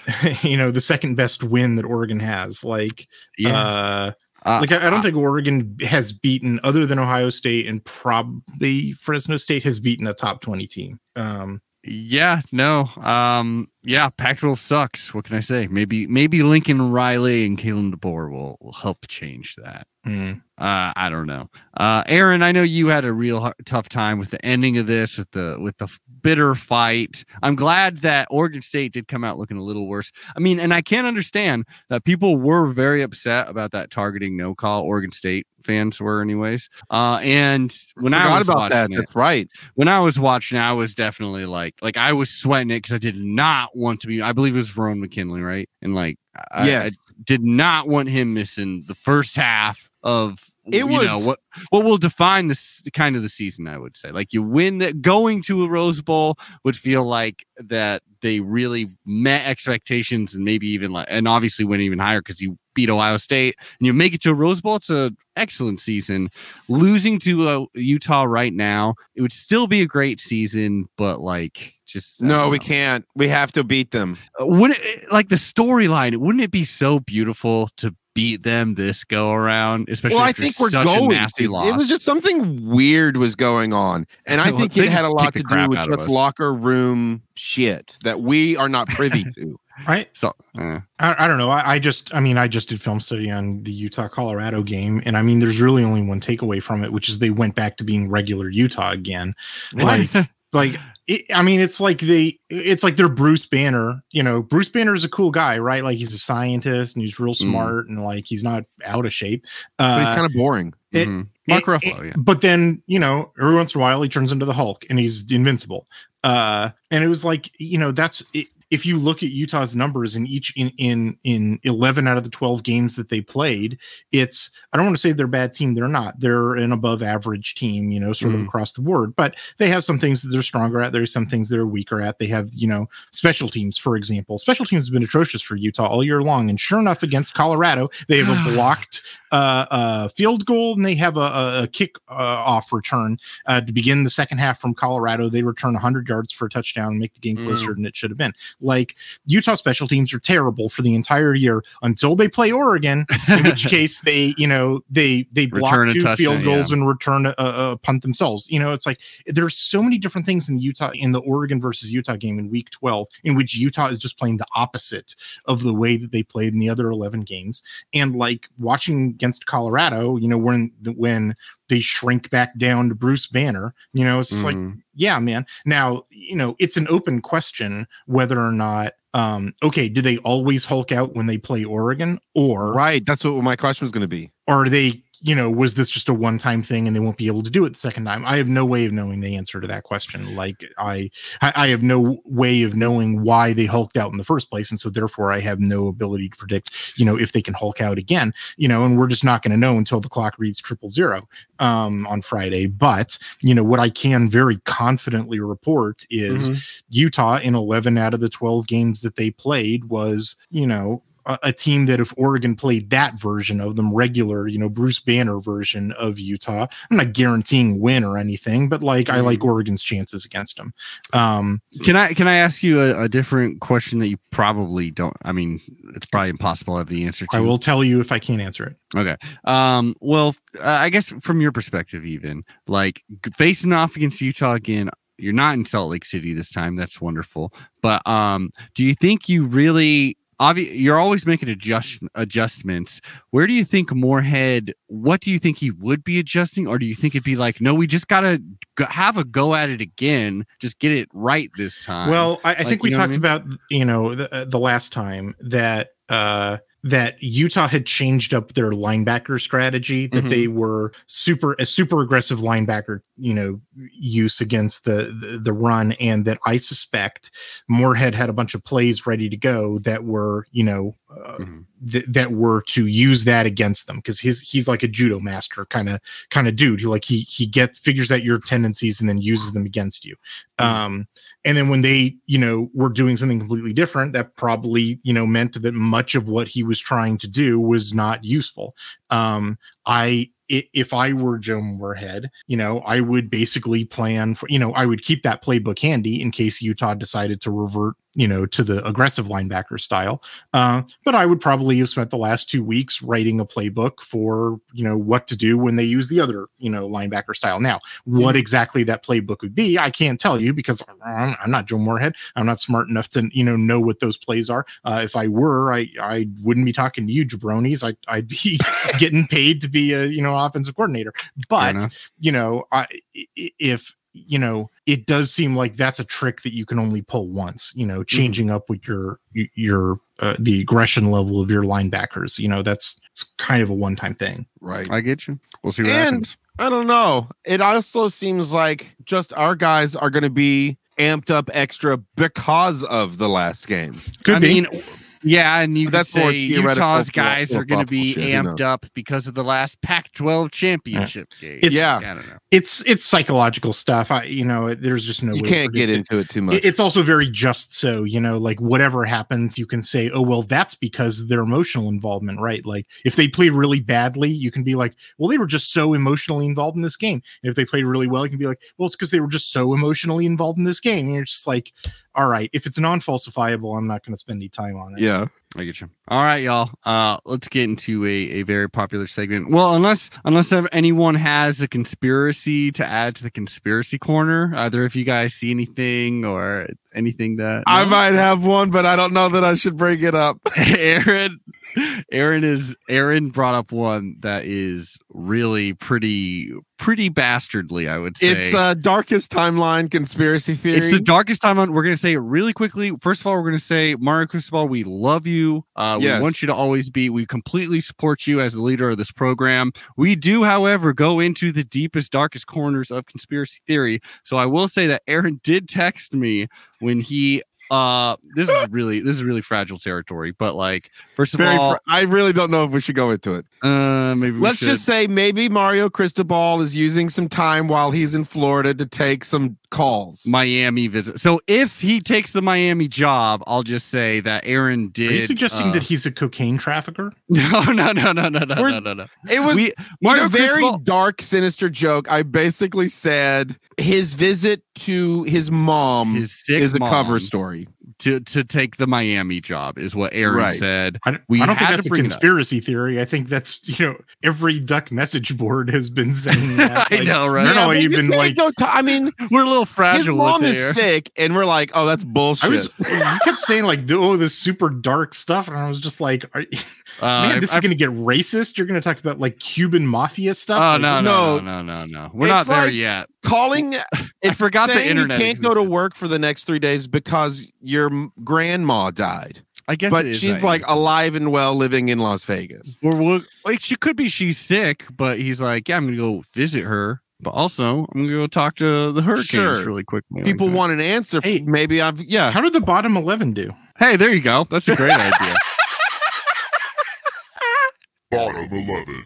(laughs) you know, the second best win that Oregon has. Like, Yeah, uh, Uh, like I, I don't uh, think Oregon has beaten other than Ohio State and probably Fresno State has beaten a top 20 team. Um, Yeah, no. Um, yeah, Pac-12 sucks. What can I say? Maybe maybe Lincoln Riley and Kalen DeBoer will, will help change that. mm, Uh, I don't know. Uh, Aaron, I know you had a real tough time with the ending of this, with the with the bitter fight. I'm glad that Oregon State did come out looking a little worse. I mean, and I can't understand that people were very upset about that targeting no call. Oregon State fans were, anyways. Uh, and when I Forgot was about that. it, That's right. when I was watching, I was definitely like, like I was sweating it because I did not want to be. I believe it was Verone McKinley, right? And like, I, I yes. did not want him missing the first half of It you know was- what what will define this kind of the season. I would say, like you win that going to a Rose Bowl would feel like that they really met expectations and maybe even like and obviously went even higher because you beat Ohio State and you make it to a Rose Bowl. It's an excellent season. Losing to uh, Utah right now, it would still be a great season, but like just No, we can't. We have to beat them. Uh, wouldn't it, like the storyline wouldn't it be so beautiful to beat them this go around especially Well, I think we're such going. a nasty to. loss It was just something weird was going on, and I (laughs) think it had a lot to do with just locker room shit that we are not privy to. (laughs) Right. so uh, I, I don't know. I, I just, I mean, I just did film study on the Utah Colorado game, and I mean, there's really only one takeaway from it, which is they went back to being regular Utah again. Like, like, it, I mean, it's like they, it's like they're Bruce Banner. You know, Bruce Banner is a cool guy, right? Like he's a scientist and he's real Mm. smart and like he's not out of shape. but he's Uh, kind of boring. it- mhm. Mark Ruffalo, yeah. But then, you know, every once in a while he turns into the Hulk and he's invincible. Uh, and it was like, you know, that's it, if you look at Utah's numbers in each in in in 11 out of the 12 games that they played, it's I don't want to say they're a bad team, they're not. They're an above average team, you know, sort of Mhm. across the board, but they have some things that they're stronger at, there's some things they're weaker at. They have, you know, special teams, for example. Special teams have been atrocious for Utah all year long, and sure enough against Colorado, they have a (sighs) blocked uh, uh, field goal and they have a, a, a kick uh, off return uh, to begin the second half from Colorado. They return 100 yards for a touchdown and make the game Mm. closer than it should have been. Like Utah special teams are terrible for the entire year until they play Oregon, in which (laughs) case they, you know, they they block Return two field goals yeah. and return a, a a punt themselves. You know, it's like there's so many different things in Utah in the Oregon versus Utah game in Week 12 in which Utah is just playing the opposite of the way that they played in the other 11 games and like watching against Colorado, you know, when when they shrink back down to Bruce Banner, you know, it's just like, Mhm. yeah, man. Now, you know, it's an open question whether or not, um, okay, do they always Hulk out when they play Oregon, or Right. That's what my question was going to be. or are they, you know, was this just a one-time thing and they won't be able to do it the second time? I have no way of knowing the answer to that question. Like, I, I have no way of knowing why they hulked out in the first place, and so therefore I have no ability to predict, you know, if they can hulk out again. You know, and we're just not going to know until the clock reads triple zero um, on Friday. But you know, what I can very confidently report is Utah in 11 out of the 12 games that they played was, you know, a, a team that if Oregon played that version of them, regular, you know, Bruce Banner version of Utah, I'm not guaranteeing win or anything, but like I like Oregon's chances against them. Um, Can I can I ask you a, a different question that you probably don't? I mean, it's probably impossible to have the answer to. I will tell you if I can't answer it. Okay. Um. Well, uh, I guess from your perspective, even like facing off against Utah again, you're not in Salt Lake City this time. That's wonderful. But um, do you think you really obvi- you're always making adjust adjustments. Where do you think Moorhead? What do you think he would be adjusting, or do you think it'd be like, no, we just gotta go, have a go at it again, just get it right this time? Well, I, I Like, think we what I talked about you know the, uh, the last time that uh that Utah had changed up their linebacker strategy that Mhm. they were super a super aggressive linebacker you know use against the, the the run and that I suspect Moorhead had a bunch of plays ready to go that were you know uh, Mhm. th- that were to use that against them because his he's like a judo master kind of kind of dude. He like he he gets figures out your tendencies and then uses them against you. Um, and then when they you know were doing something completely different, that probably you know meant that much of what he was trying to do was not useful. Um, I if I were Joe Moorhead, you know, I would basically plan for, you know, I would keep that playbook handy in case Utah decided to revert, you know, to the aggressive linebacker style. Uh, but I would probably have spent the last two weeks writing a playbook for, you know, what to do when they use the other, you know, linebacker style. Now, what exactly that playbook would be, I can't tell you because I'm, I'm not Joe Moorhead. I'm not smart enough to, you know, know what those plays are. Uh, if I were, I, I wouldn't be talking to you, jabronis. I, I'd be (laughs) getting paid to be a, you know, offensive coordinator. But you know, I, i- if you know, it does seem like that's a trick that you can only pull once. You know, changing up with your your uh, the aggression level of your linebackers. You know, that's it's kind of a one time thing. Right. I get you. We'll see what And- happens. I don't know. It also seems like just our guys are going to be amped up extra because of the last game. Could I be. mean, yeah, and you That's could say Utah's guys are going to be shit, amped up because of the last Pac-12 championship game. It's- Yeah. I don't know. it's it's psychological stuff. I you know, there's just no You way can't get it. into it too much. It's also very just so, you know, like whatever happens, you can say, oh, well, that's because of their emotional involvement, right? Like if they played really badly, you can be like, well, they were just so emotionally involved in this game. And if they played really well, you can be like, well, it's because they were just so emotionally involved in this game. And you're just like, all right, if it's non falsifiable, I'm not going to spend any time on it. yeah. Yeah. I get you. All right, y'all. Uh, let's get into a, a very popular segment. Well, unless unless anyone has a conspiracy to add to the conspiracy corner, either if you guys see anything or anything that I might have one, but I don't know that I should bring it up. (laughs) Aaron, Aaron is Aaron brought up one that is really pretty pretty bastardly. I would say It's uh darkest timeline conspiracy theory. It's the darkest time on. We're gonna say it really quickly. First of all, we're gonna say Mario Cristobal, we love you. Uh, Yes. We want you to always be. We completely support you as the leader of this program. We do, however, go into the deepest, darkest corners of conspiracy theory. So I will say that Aaron (laughs) did text me when he. Uh, this is really this is really fragile territory. But like, first of Very all, fr- I really don't know if we should go into it. uh, maybe Let's just say maybe Mario Cristobal is using some time while he's in Florida to take some calls. Miami visit. So if he takes the Miami job, I'll just say that Aaron did. Are you suggesting uh, that he's a cocaine trafficker? (laughs) No, no, no, no, no, no, We're- no, no, no. it was we in a very Cristobal- dark, sinister joke. I basically said his visit to his mom his is a cover story. To to take the Miami job is what Aaron Right. said. I, don't- We I don't think that's a bring it up. conspiracy theory. I think that's (laughs) you know every duck message board has been saying that. (laughs) I know, right? don't know. but Even you like no ti- I mean, (laughs) We're a little fragile. his fragile mom with is there. sick, and we're like, oh, that's bullshit. I was, you kept saying like, oh, this super dark stuff, and I was just like, are, Uh, man, this I- is going to get racist. You're going to talk about like Cuban mafia stuff. Oh Like, no, No. no, no, no, no, no. We're not there like- yet. Calling. (laughs) It's forgot the internet You can't go to work for the next three days because your grandma died, I guess, but it is she's like easy. alive and well, living in Las Vegas. We're, we're, like she could be she's sick, but he's like, yeah, I'm gonna go visit her, but also I'm gonna go talk to the hurricanes Sure. really quickly. People like want an answer. Hey. maybe I've yeah. How did the bottom eleven do? Hey, there you go. That's a great idea. (laughs) Bottom 11.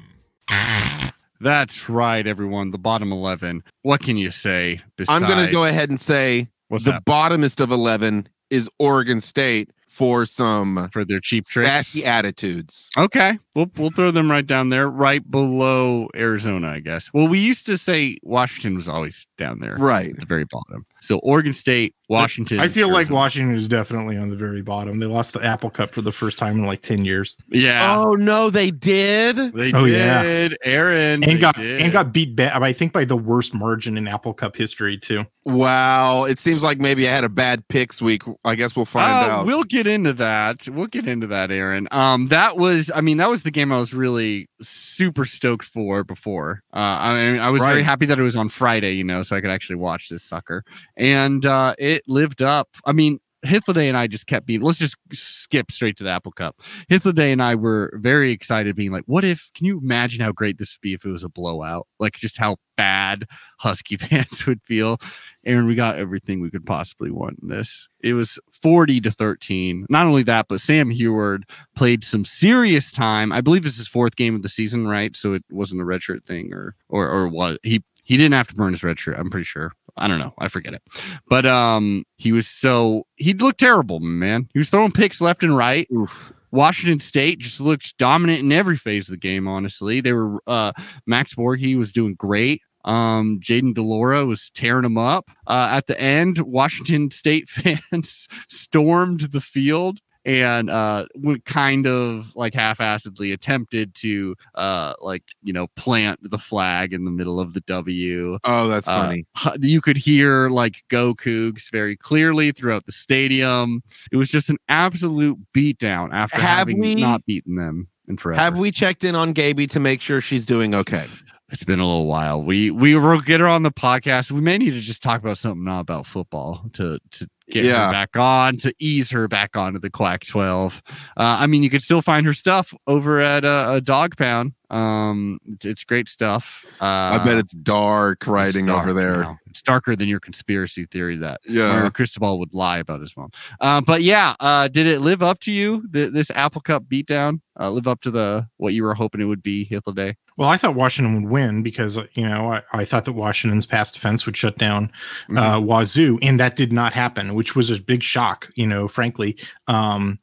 That's right, everyone. The bottom eleven. What can you say? I'm gonna go ahead and say What's the that bottomest of eleven is Oregon State for some for their cheap tricks? attitudes. Okay. We'll we'll throw them right down there, right below Arizona, I guess. Well, we used to say Washington was always down there, Right. at the very bottom. So Oregon State, Washington. I feel like Washington is definitely on the very bottom. They lost the Apple Cup for the first time in like 10 years Yeah, Oh no, they did. they Oh, yeah. did, Aaron, they and got did. and got beat ba- I think by the worst margin in Apple Cup history too. Wow. It seems like maybe I had a bad picks week. I guess we'll find Uh, out. We'll get into that. We'll get into that, Aaron. Um, that was, I mean, that was the game I was really super stoked for before. Uh, I mean, I was very happy that it was on Friday, you know, so I could actually watch this sucker, and uh, it lived up. I mean. Hythloday and I just kept being. Let's just skip straight to the Apple Cup. Hythloday and I were very excited, being like, "What if? Can you imagine how great this would be if it was a blowout? Like just how bad Husky (laughs) fans would feel." Aaron, we got everything we could possibly want in this. It was 40 to 13. Not only that, but Sam Huard played some serious time. I believe this is fourth game of the season, right? So it wasn't a redshirt thing or or or what he he didn't have to burn his red shirt, I'm pretty sure. I don't know. I forget it. But um he was so he looked terrible, man. He was throwing picks left and right. Oof. Washington State just looked dominant in every phase of the game, honestly. They were uh Max Borghi was doing great. Um Jayden de Laura was tearing them up. Uh at the end, Washington State (laughs) fans stormed the field and uh would kind of like half-assedly attempted to uh like you know plant the flag in the middle of the W. Oh, that's uh, funny. hu- you could hear like go cougs very clearly throughout the stadium. It was just an absolute beatdown after Have having we- not beaten them in forever. Have we checked in on Gaby to make sure she's doing okay? it's been a little while. We we will get her on the podcast. We may need to just talk about something not about football to to get Yeah. her back on to ease her back onto the quack 12 uh, i mean you could still find her stuff over at uh, a dog pound um it's, it's great stuff uh I bet it's dark it's writing dark over there. now. it's darker than your conspiracy theory that Yeah. or Cristobal would lie about his mom. Uh, but yeah, uh, did it live up to you? th- this Apple Cup beatdown, uh, live up to the what you were hoping it would be, Day? Well, I thought Washington would win because uh, you know I, I thought that Washington's pass defense would shut down Mm-hmm. uh, Wazoo, and that did not happen, which was a big shock. You know, frankly, um,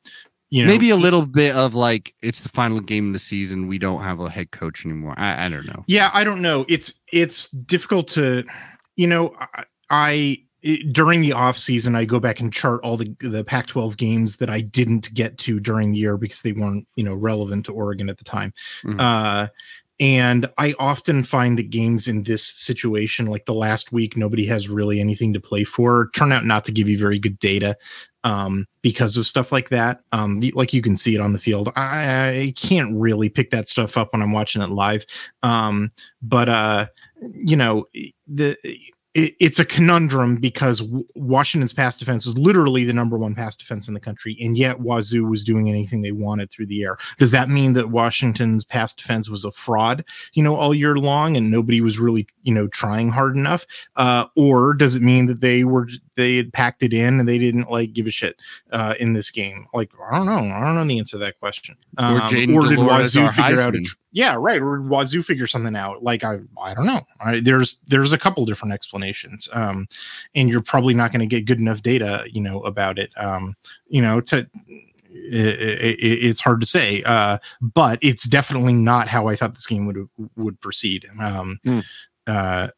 you know, Maybe a little bit of like it's the final game of the season. We don't have a head coach anymore. I, I don't know. Yeah, I don't know. It's it's difficult to, you know, I, I it- during the off season I go back and chart all the the Pac-12 games that I didn't get to during the year because they weren't you know relevant to Oregon at the time. Mhm. Uh, and I often find that games in this situation, like the last week, nobody has really anything to play for, turn out not to give you very good data um, because of stuff like that. Um, like you can see it on the field. I, I can't really pick that stuff up when I'm watching it live. Um, but uh, you know, the it, it's a conundrum because Washington's pass defense is literally the number one pass defense in the country, and yet Wazoo was doing anything they wanted through the air. Does that mean that Washington's pass defense was a fraud, you know, all year long, and nobody was really, you know, trying hard enough? Uh, or does it mean that they were they had packed it in and they didn't like give a shit uh, in this game? Like, I don't know. I don't know the answer to that question. Or Um, Jayden or did Wazoo figure out a yeah, right. Or Wazoo figure something out. Like I, I don't know. I, there's there's a couple different explanations, um, and you're probably not going to get good enough data, you know, about it. Um, you know, to it's hard to say, uh, but it's definitely not how I thought this game would would proceed. Um, Hmm. uh,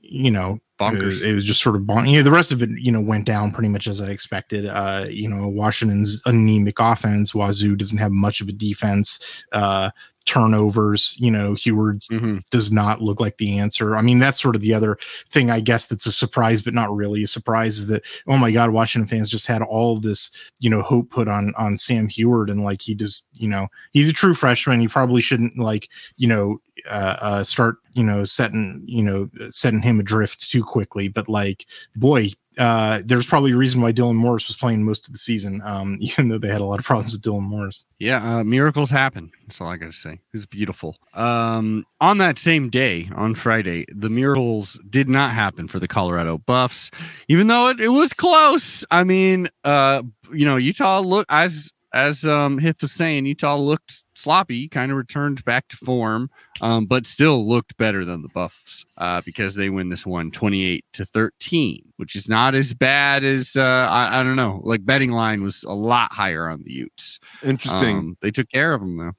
you know, it was, Bonkers. it was just sort of bon- you know, the rest of it, you know, went down pretty much as I expected. Uh, you know, Washington's anemic offense, Wazoo doesn't have much of a defense. Uh, turnovers, you know, Huard's Mhm. does not look like the answer. I mean, that's sort of the other thing, I guess, that's a surprise, but not really a surprise is that, oh my God, Washington fans just had all this, you know, hope put on, on Sam Huard. And like, he just, you know, he's a true freshman. He probably shouldn't like, you know, uh, uh, start, you know, setting, you know, setting him adrift too quickly. But like, boy, uh, there's probably a reason why Dylan Morris was playing most of the season, um, (laughs) even though they had a lot of problems with Dylan Morris. Yeah, uh, miracles happen. That's all I got to say. It was beautiful. Um, on that same day, on Friday, the miracles did not happen for the Colorado Buffs, even though it, it was close. I mean, uh, you know, Utah look as as um, Hith was saying, Utah looked sloppy, kind of returned back to form, um, but still looked better than the Buffs uh, because they win this one 28 to 13, which is not as bad as uh, I, I don't know. Like betting line was a lot higher on the Utes. Interesting. Um, they took care of them though.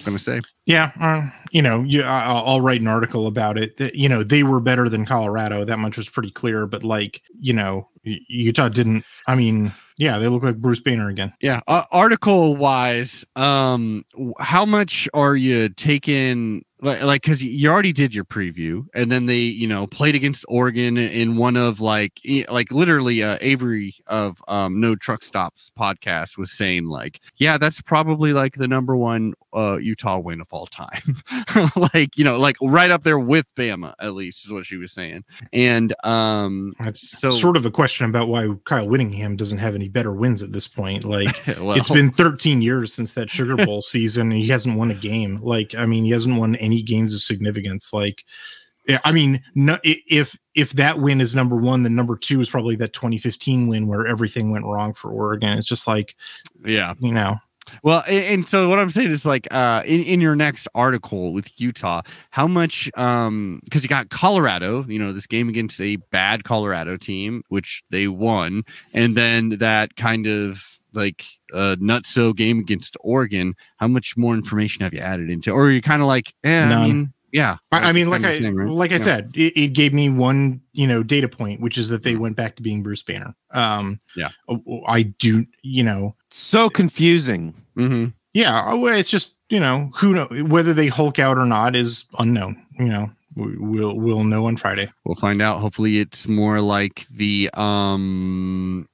I'm gonna say. Yeah, uh, you know, you, I- I'll, I'll write an article about it. That, you know, they were better than Colorado. That much was pretty clear. But like, you know, Utah didn't. I mean, yeah, they look like Bruce Banner again. Yeah, uh, article wise, um, how much are you taking? Like, like, because you already did your preview, and then they, you know, played against Oregon in one of like, like literally, uh, Avery of um, No Truck Stops podcast was saying like, yeah, that's probably like the number one uh Utah win of all time, (laughs) like you know, like right up there with Bama at least is what she was saying, and um, That's So- sort of a question about why Kyle Whittingham doesn't have any better wins at this point. Like, (laughs) well, it's been 13 years since that Sugar Bowl season, and he hasn't won a game. Like, I mean, he hasn't won any games of significance. Like, I mean, no, if if that win is number one, then number two is probably that 2015 win where everything went wrong for Oregon. It's just like, yeah. you know, Well, and so what I'm saying is like uh in, in your next article with Utah, how much um because you got Colorado, you know, this game against a bad Colorado team, which they won, and then that kind of like uh nutso game against Oregon, how much more information have you added into or are you kind of like, eh, I None. mean, yeah. I, I mean, like I same, right? like I Yeah. said, it, it gave me one you know data point, which is that they Mhm. went back to being Bruce Banner. Um, Yeah. oh, I do, you know, So confusing. Mhm. yeah. oh, It's just you know who know whether they Hulk out or not is unknown. You know, we, we'll we'll know on Friday. We'll find out. Hopefully, it's more like the um.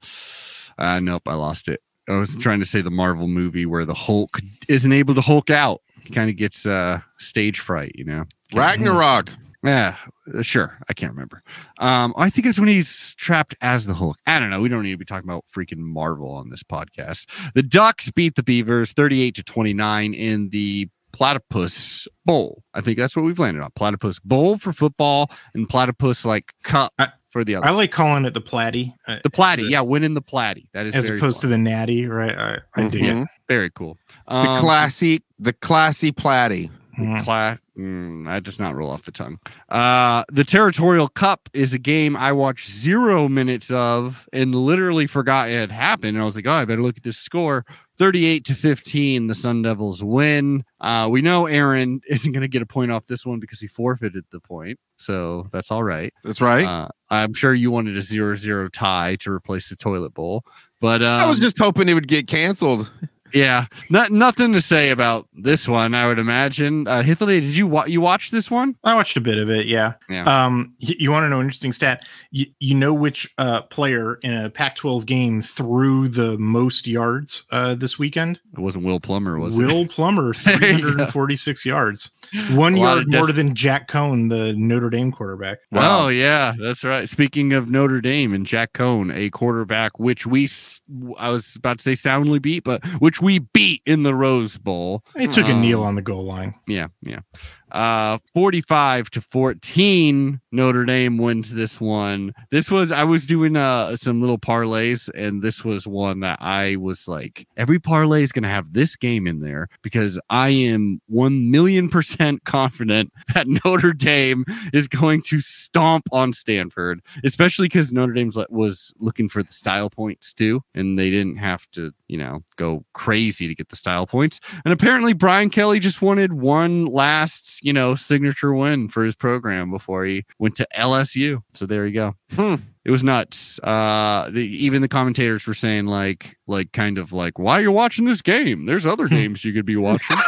Uh, nope, I lost it. I was trying to say the Marvel movie where the Hulk isn't able to Hulk out. He kind of gets uh stage fright, you know. Ragnarok. Yeah, uh, sure. I can't remember. Um, I think it's when he's trapped as the Hulk. I don't know. We don't need to be talking about freaking Marvel on this podcast. The Ducks beat the Beavers 38 to 29 in the Platypus Bowl. I think that's what we've landed on. Platypus Bowl for football and Platypus like cup I- for the other. I like calling it the Platty, uh, the Platy. Yeah, winning the Platy. That is as very opposed to the Natty, right? I, I dig it. Mhm. very cool. The Um, classy, the classy platy. Mm. Class, mm, that does not roll off the tongue. Uh, the Territorial Cup is a game I watched zero minutes of and literally forgot it had happened. And I was like, oh, I better look at this score. 38 to 15, the Sun Devils win. Uh, we know Aaron (laughs) isn't going to get a point off this one because he forfeited the point. So that's all right. That's right. Uh, I'm sure you wanted a 0 0 tie to replace the toilet bowl. But um, I was just hoping it would get canceled. (laughs) yeah, not, nothing to say about this one, I would imagine. Uh, Hithily, did you, wa- you watch this one? I watched a bit of it. Yeah. Yeah. Um, you, you want to know an interesting stat? You, you know which uh, player in a Pac-12 game threw the most yards uh, this weekend? It wasn't Will Plummer, was it? Will Plummer, (laughs) There you 346 yards, one A yard of more dis- than Jack Coan, the Notre Dame quarterback. Oh yeah, that's right. Speaking of Notre Dame and Jack Coan, a quarterback which we s- I was about to say soundly beat, but which we beat in the Rose Bowl. It took a Um, kneel on the goal line. Yeah, yeah. Uh 45 to 14 Notre Dame wins this one. This was I was doing uh some little parlays and this was one that I was like every parlay is going to have this game in there because I am 1 million percent (laughs) confident that Notre Dame is going to stomp on Stanford, especially cuz Notre Dame was looking for the style points too and they didn't have to, you know, go crazy to get the style points. And apparently Brian Kelly just wanted one last, you know, signature win for his program before he went to LSU. So there you go. Hmm. It was nuts. Uh the, even the commentators were saying like like kind of like why you're watching this game? There's other games you could be watching. (laughs)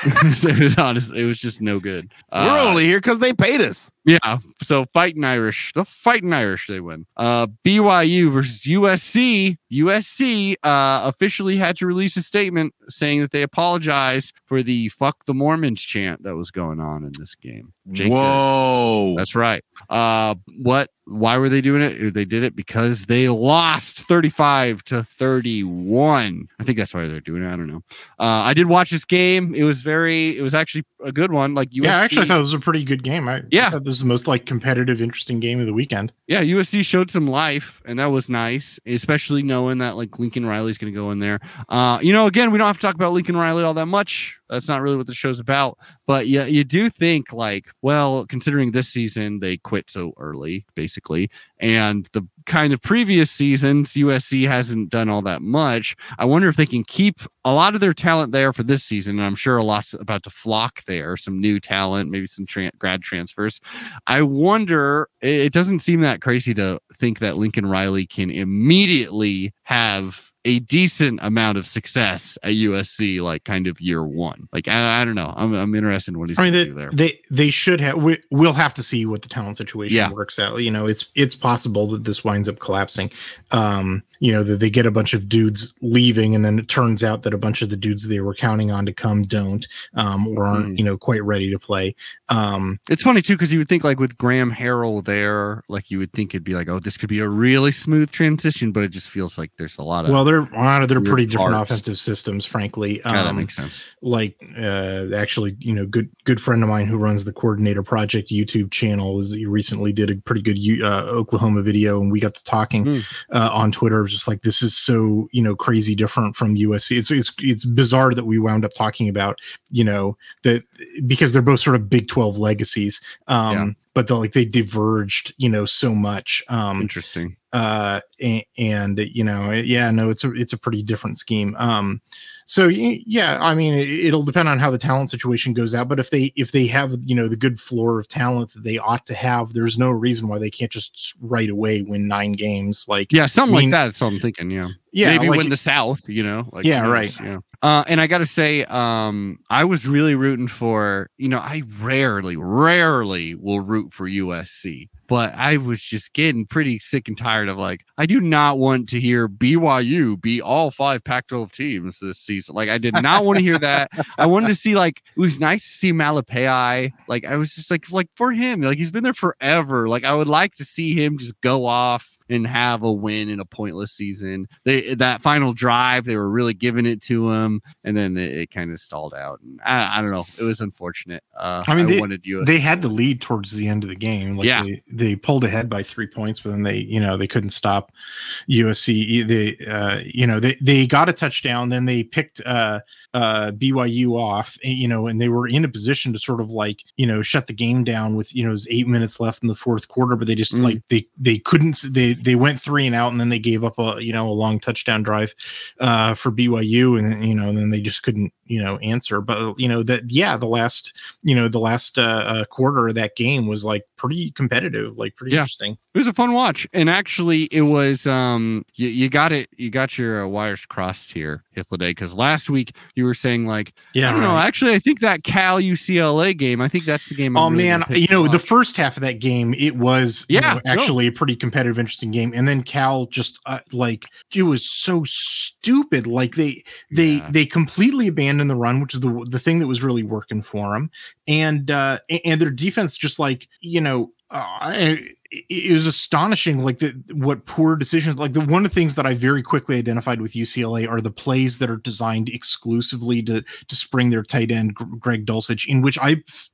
(laughs) So it was honest. It was just no good. We're Uh, only here because they paid us. yeah. So fighting Irish, the fighting Irish, they win. Uh, BYU versus USC. USC uh, officially had to release a statement saying that they apologize for the "fuck the Mormons" chant that was going on in this game. Jake. Whoa. That's right. Uh, what? Why were they doing it? They did it because they lost 35 to 31. I think that's why they're doing it. I don't know. Uh, I did watch this game. It was very, it was actually a good one. Like USC, Yeah, actually, I thought it was a pretty good game. I, Yeah. I thought this is the most like competitive, interesting game of the weekend. yeah, USC showed some life, and that was nice, especially knowing that like Lincoln Riley's going to go in there. Uh, you know, again, we don't have to talk about Lincoln Riley all that much. That's not really what the show's about. But yeah, you do think like, well, considering this season they quit so early, basically, and the kind of previous seasons, USC hasn't done all that much. I wonder if they can keep a lot of their talent there for this season. And I'm sure a lot's about to flock there, some new talent, maybe some tra- grad transfers. I wonder, it doesn't seem that crazy to think that Lincoln Riley can immediately have a decent amount of success at USC, like kind of year one. Like, I, I don't know. I'm, I'm interested in what he's I mean, going they, to do there. they they should have. We, we'll have to see what the talent situation Yeah. works out. You know, it's it's possible that this winds up collapsing. Um, you know, that they get a bunch of dudes leaving, and then it turns out that a bunch of the dudes they were counting on to come don't, um, or aren't Mhm. you know quite ready to play. Um, It's funny too because you would think like with Graham Harrell there, like you would think it'd be like, oh, this could be a really smooth transition, but it just feels like there's a lot of. well, they're uh, they're pretty different offensive systems, frankly. yeah, that Um, makes sense. like uh actually you know good good friend of mine who runs the coordinator project youtube channel was he recently did a pretty good uh, oklahoma video and we got to talking Hmm. uh, on twitter It was just like this is so you know crazy different from usc it's it's it's bizarre that we wound up talking about you know that because they're both sort of big 12 legacies um Yeah. but they like they diverged you know so much um Interesting. Uh and, and you know yeah no it's a it's a pretty different scheme um so yeah i mean it, it'll depend on how the talent situation goes out but if they if they have you know the good floor of talent that they ought to have there's no reason why they can't just right away win nine games like Yeah, something I mean- like that. That's what I'm thinking. Yeah. yeah maybe like, win the South, you know? Like, Yeah, right. Yeah. Uh, and I got to say, um, I was really rooting for, you know, I rarely, rarely will root for USC, but I was just getting pretty sick and tired of like, I do not want to hear BYU be all five Pac 12 teams this season. Like, I did not want to hear that. I wanted to see, like, it was nice to see Malepeai. Like, I was just like, like for him, like, he's been there forever. Like, I would like to see him just go off and have a win in a pointless season. They that final drive, they were really giving it to him, and then it, it kind of stalled out. And I, I don't know. It was unfortunate. Uh, I mean, they- wanted you. they had the lead towards the end of the game like Yeah. they, they pulled ahead by three points but then they you know they couldn't stop usc they uh you know they they got a touchdown then they picked uh uh byu off and, you know and they were in a position to sort of like you know shut the game down with you know it eight minutes left in the fourth quarter but they just Mm. like they they couldn't they they went three and out and then they gave up a you know a long touchdown drive uh for byu and you know and then they just couldn't you know answer but you know that yeah the last you know the last uh, uh quarter of that game was like pretty competitive like pretty Yeah. interesting It was a fun watch, and actually, it was um you, you got it you got your uh, wires crossed here, Hythloday, because last week you were saying like yeah I don't know. Actually, I think that Cal UCLA game. I think that's the game. I'm Oh really man, you know the first half of that game, it was you Yeah, know, no. actually a pretty competitive, interesting game, and then Cal just uh, like it was so stupid. Like they they Yeah. they completely abandoned the run, which is the the thing that was really working for them, and uh and their defense just like you know. Uh, it, it was astonishing like the what poor decisions like the one of the things that i very quickly identified with ucla are the plays that are designed exclusively to to spring their tight end greg dulcich in which i f-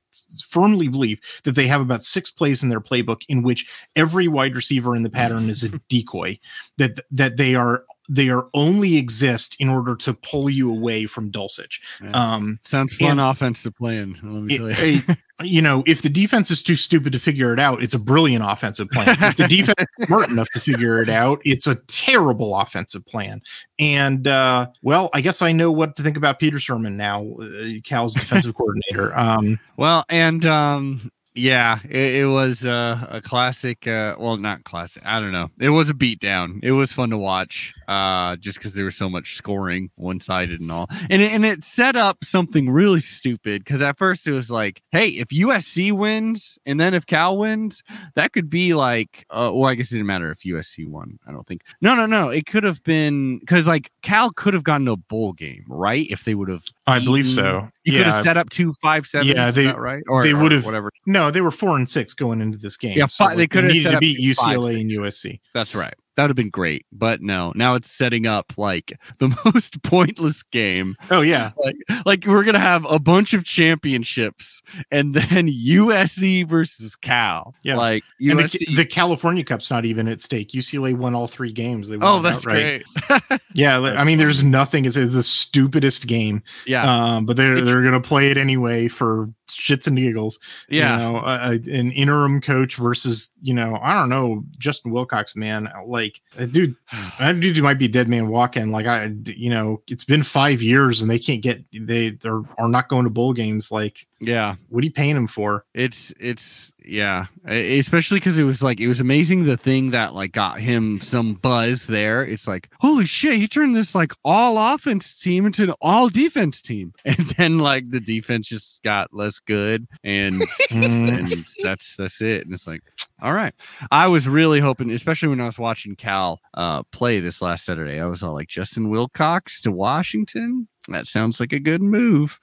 firmly believe that they have about six plays in their playbook in which every wide receiver in the pattern is a (laughs) decoy that that they are they are only exist in order to pull you away from dulcich Yeah. um sounds fun and- offense to play in. Let me it- tell you. You know, if the defense is too stupid to figure it out, it's a brilliant offensive plan. If the (laughs) defense is smart enough to figure it out, it's a terrible offensive plan. And uh, well, I guess I know what to think about Peter Sirmon now, uh, Cal's defensive coordinator. Um, Well, and um, yeah, it, it was uh, a classic. Uh, well, not classic. I don't know. It was a beatdown. It was fun to watch, uh, just because there was so much scoring, one sided and all, and it, and it set up something really stupid. Because at first it was like, hey, if USC wins, and then if Cal wins, that could be like, uh, well, I guess it didn't matter if USC won. I don't think. No, no, no. It could have been because like Cal could have gotten a bowl game, right? If they would have. I believe so. You could Yeah. have set up two five seven. Yeah, they- right? Or they would have- whatever. No, they were four and six going into this game. Yeah, fi- they could have set to up beat five, UCLA and. USC. That's right. That would have been great, but no. Now it's setting up like (laughs) the most pointless game. Oh yeah, Like, like we're gonna have a bunch of championships, and then USC versus Cal. Yeah. like USC. the, the California Cup's not even at stake. UCLA won all three games. They won oh, that's outright. great. (laughs) Yeah, I mean, there's nothing. It's, it's the stupidest game. Yeah, um, but they're It's- they're gonna play it anyway for shits and giggles. Yeah. you know, uh, an interim coach versus you know, I don't know, Justin Wilcox, man, like dude, (sighs) that dude might be dead man walking. Like I, you know, it's been five years and they can't get they they're are not going to bowl games. Like, yeah. what are you paying him for? It's it's yeah, especially because it was like it was amazing the thing that like got him some buzz there. It's like holy shit, he turned this like all offense team into an all defense team, (laughs) and then like the defense just got less good, and (laughs) and that's that's it. And it's like all right, I was really hoping, especially when I was watching Cal uh play this last Saturday, I was all like Justin Wilcox to Washington. That sounds like a good move.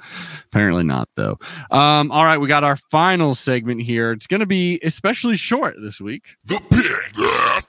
Apparently not, though. Um, all right, we got our final segment here. It's going to be especially short this week. The pig.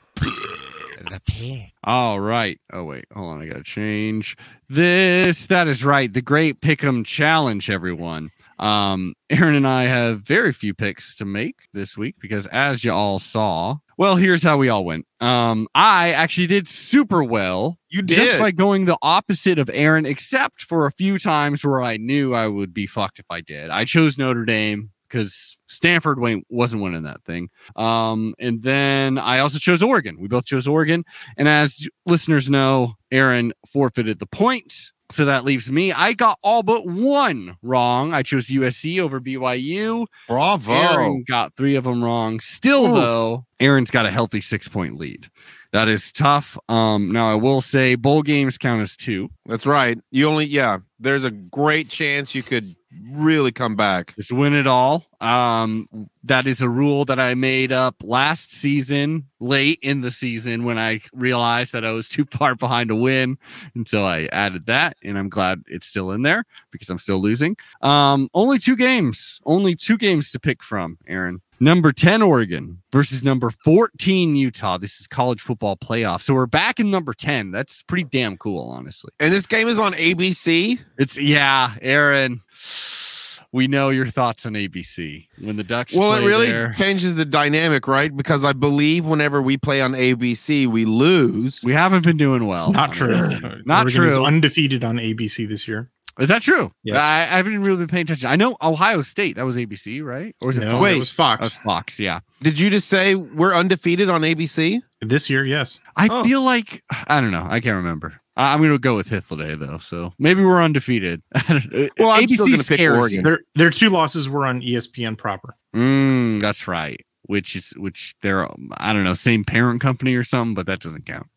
The pig. All right. Oh wait, hold on. I got to change this. That is right. The Great Pick'em Challenge, everyone. Um, (laughs) Aaron and I have very few picks to make this week because, as you all saw, well, here's how we all went. Um, I actually did super well You just did. by going the opposite of Aaron, except for a few times where I knew I would be fucked if I did. I chose Notre Dame because Stanford wasn't winning that thing. Um, and then I also chose Oregon. We both chose Oregon. And as listeners know, Aaron forfeited the point. So that leaves me. I got all but one wrong. I chose USC over BYU. Bravo. Aaron got three of them wrong. Still, Ooh. though, Aaron's got a healthy six point lead. That is tough. Um, now I will say bowl games count as two. That's right. You only yeah. There's a great chance you could really come back. Just win it all. Um, that is a rule that I made up last season, late in the season, when I realized that I was too (laughs) far behind to win. And so I added that, and I'm glad it's still in there because I'm still losing. Um, only two games, only two games to pick from, Aaron. Number 10, Oregon versus number 14, Utah. This is college football playoff. So we're back in number 10. That's pretty damn cool, honestly. And this game is on ABC. It's yeah, Aaron. We know your thoughts on ABC when the Ducks. Well, it really there, changes the dynamic, right? Because I believe whenever we play on ABC, we lose. we haven't been doing well. it's not true. Not Oregon is true. undefeated on ABC this year. Is that true? Yeah, I, I haven't really been paying attention. I know Ohio State. That was ABC, right? Or was it? No, Fox? Wait. it was That Fox was Fox. Yeah. Did you just say we're undefeated on ABC? this year. Yes, I Oh. feel like I don't know. I can't remember. I- I'm going to go with Hythloday though. So maybe we're undefeated. (laughs) Well, I'm still ABC gonna pick Oregon. their their two losses were on ESPN proper. Mm, that's right. Which is which? They're I don't know, same parent company or something, but that doesn't count.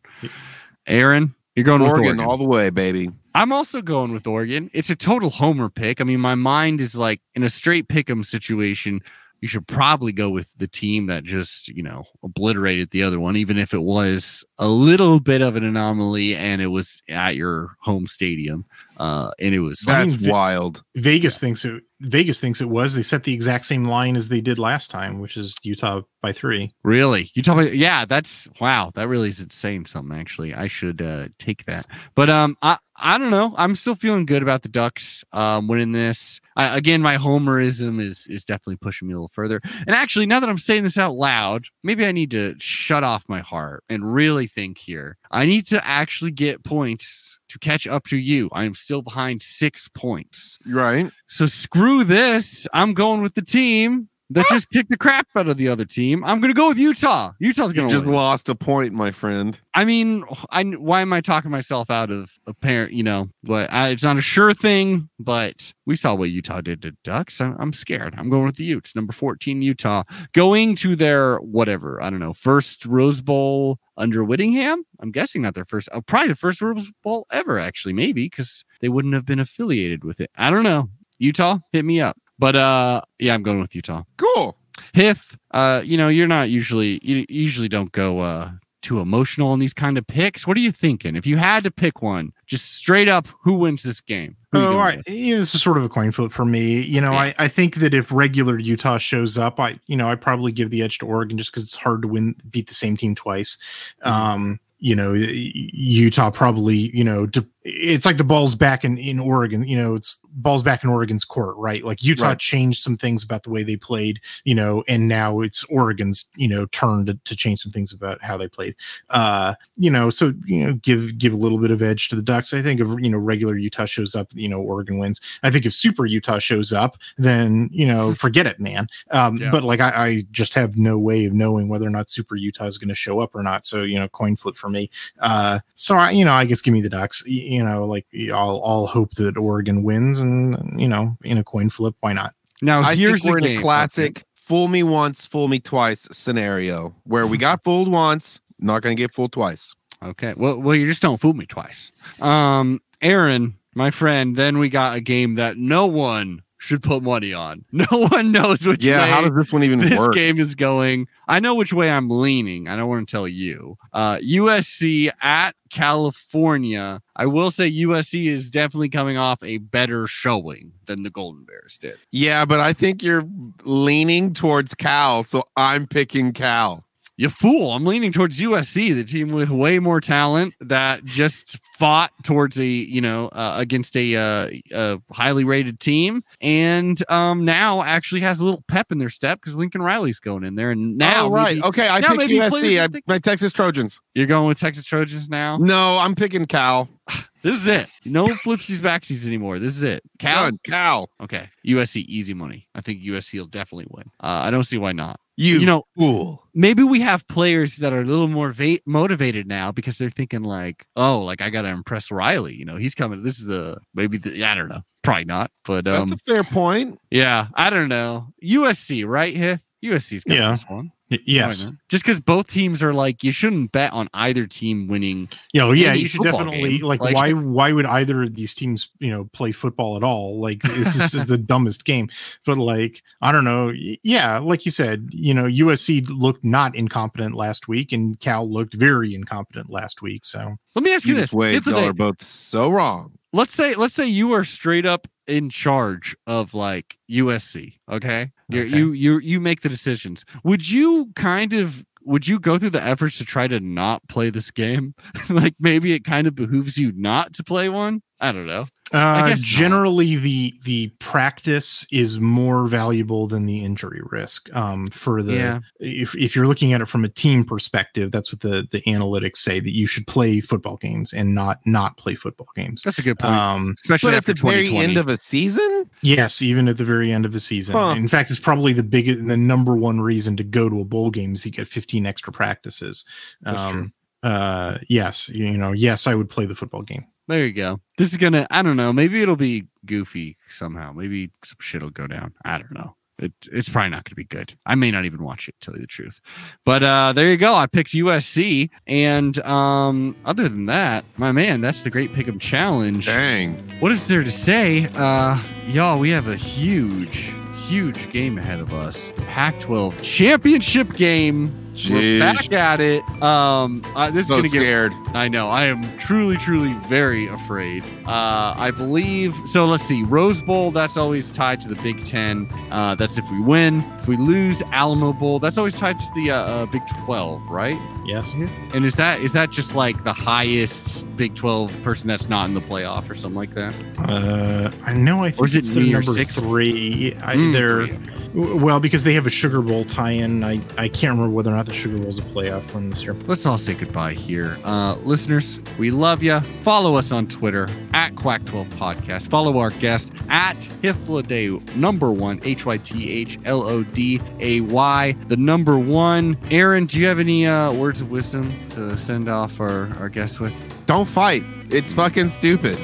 Aaron, you're going with Oregon, Oregon. all the way, baby. I'm also going with Oregon. It's a total homer pick. I mean, my mind is like in a straight pick 'em situation. You should probably go with the team that just, you know, obliterated the other one, even if it was a little bit of an anomaly and it was at your home stadium. Uh, and it was I That's mean, wild. Vegas thinks it. Vegas thinks it was. They set the exact same line as they did last time, which is Utah by three. Really? You talk about yeah, that's wow, that really is saying something actually. I should uh take that. But um I I don't know. I'm still feeling good about the Ducks um winning this. I, again, my homerism is is definitely pushing me a little further. And actually, now that I'm saying this out loud, maybe I need to shut off my heart and really think here. I need to actually get points to catch up to you. I am still behind 6 points. Right. So screw this. I'm going with the team that just kicked the crap out of the other team. I'm going to go with Utah. Utah's going to just win. lost a point, my friend. I mean, I why am I talking myself out of a parent? You know, what? I, it's not a sure thing, but we saw what Utah did to Ducks. I'm, I'm scared. I'm going with the Utes, number 14, Utah, going to their whatever I don't know first Rose Bowl under Whittingham. I'm guessing not their first, uh, probably the first Rose Bowl ever, actually, maybe because they wouldn't have been affiliated with it. I don't know. Utah, hit me up. But uh, yeah, I'm going with Utah. Cool. Hith, uh, you know, you're not usually you usually don't go uh too emotional on these kind of picks. What are you thinking? If you had to pick one, just straight up, who wins this game? Oh, you all going right. with? Yeah, this is sort of a coin flip for me. You know, Yeah. I, I think that if regular Utah shows up, I you know I probably give the edge to Oregon just because it's hard to win beat the same team twice. Mm-hmm. Um, you know, Utah probably you know de- it's like the ball's back in in Oregon. You know, it's balls back in Oregon's court, right? Like Utah Right. changed some things about the way they played, you know, and now it's Oregon's, you know, turn to, to change some things about how they played. Uh, you know, so you know, give give a little bit of edge to the Ducks. I think if you know regular Utah shows up, you know, Oregon wins. I think if Super Utah shows up, then you know, forget it, man. Um, Yeah. But like, I, I just have no way of knowing whether or not Super Utah is going to show up or not. So you know, coin flip for me. Uh, so I, you know, I guess give me the Ducks. You know, like I'll I'll hope that Oregon wins, and you know, in a coin flip, why not? Now I here's think we're the in game. a classic fool me once, fool me twice scenario where we got fooled once, not going to get fooled twice. Okay. Well, well, you just don't fool me twice. Um, Aaron, my friend. Then we got a game that no one should put money on. (laughs) No one knows which Yeah, way how does this one even work? this work? game is going. I know which way I'm leaning. I don't want to tell you. Uh, USC at California. I will say USC is definitely coming off a better showing than the Golden Bears did. Yeah, but I think you're leaning towards Cal, so I'm picking Cal. You fool. I'm leaning towards USC, the team with way more talent that just fought towards a, you know, uh, against a, uh, a highly rated team and um, now actually has a little pep in their step because Lincoln Riley's going in there. And now, oh, right. maybe- okay, I now picked maybe players USC. I, my Texas Trojans. you're going with Texas Trojans now. No, I'm picking Cal. (sighs) This is it. No flipsies backsies anymore. This is it. Cal. Good, Cal. Okay. USC, easy money. I think USC will definitely win. Uh, I don't see why not. You, You know, fool. maybe we have players that are a little more va- motivated now because they're thinking like, oh, like I gotta impress Riley. You know, he's coming. This is the maybe the I don't know, probably not, but um, That's a fair point. yeah, I don't know. USC, right? Hith USC's got Yeah. this one. Y- Yes. Why not? just because both teams are like, you shouldn't bet on either team winning. Yeah, well, yeah, you should definitely like, Like- why (laughs) why would either of these teams, you know, play football at all? Like this is the (laughs) dumbest game. But like, I don't know. Yeah, like you said, you know, USC looked not incompetent last week and Cal looked very incompetent last week. So Let me ask you, You this: Wade, If the y'all day- are both so wrong. let's say let's say you are straight up in charge of like USC, okay? You're, Okay. You you you make the decisions. Would you kind of would you go through the efforts to try to not play this game? (laughs) like maybe it kind of behooves you not to play one. I don't know. Uh guess not. generally the the practice is more valuable than the injury risk. Um for the yeah, if, if you're looking at it from a team perspective, that's what the the analytics say that you should play football games and not not play football games. that's a good point. Um Especially But at after the very end of a season? Yes, even at the very end of a season. Huh. In fact, it's probably the biggest, the number one reason to go to a bowl game is to get 15 extra practices. That's um, uh, yes, you, you know, yes, I would play the football game. There you go. This is gonna. I don't know. Maybe it'll be goofy somehow. Maybe some shit will go down. I don't know. It, it's probably not going to be good. I may not even watch it. Tell you the truth, but uh, there you go. I picked USC, and um, other than that, my man, that's the Great Pick'em Challenge. Dang. What is there to say, uh, y'all? We have a huge, huge game ahead of us. The Pac-12 championship game. We're back at it. Um, uh, this so is gonna get scared. I know. I am truly, truly very afraid. Uh, I believe. So let's see. Rose Bowl, that's always tied to the Big Ten. Uh, that's if we win. If we lose, Alamo Bowl, that's always tied to the uh, uh, Big 12, right? Yes. And is that is that just like the highest Big 12 person that's not in the playoff or something like that? Uh, I know. I think Or is it it's the number six? three. I, Mm, they're three. well because they have a Sugar Bowl tie-in. I I can't remember whether or not the Sugar Bowl's a playoff one this year. Let's all say goodbye here. Uh, listeners, we love you. Follow us on Twitter at Quack12 Podcast. Follow our guest at Hythloday, number one, H Y T H L O D A Y, the number one. Aaron, do you have any uh, words of wisdom to send off our, our guests with? Don't fight. It's fucking stupid.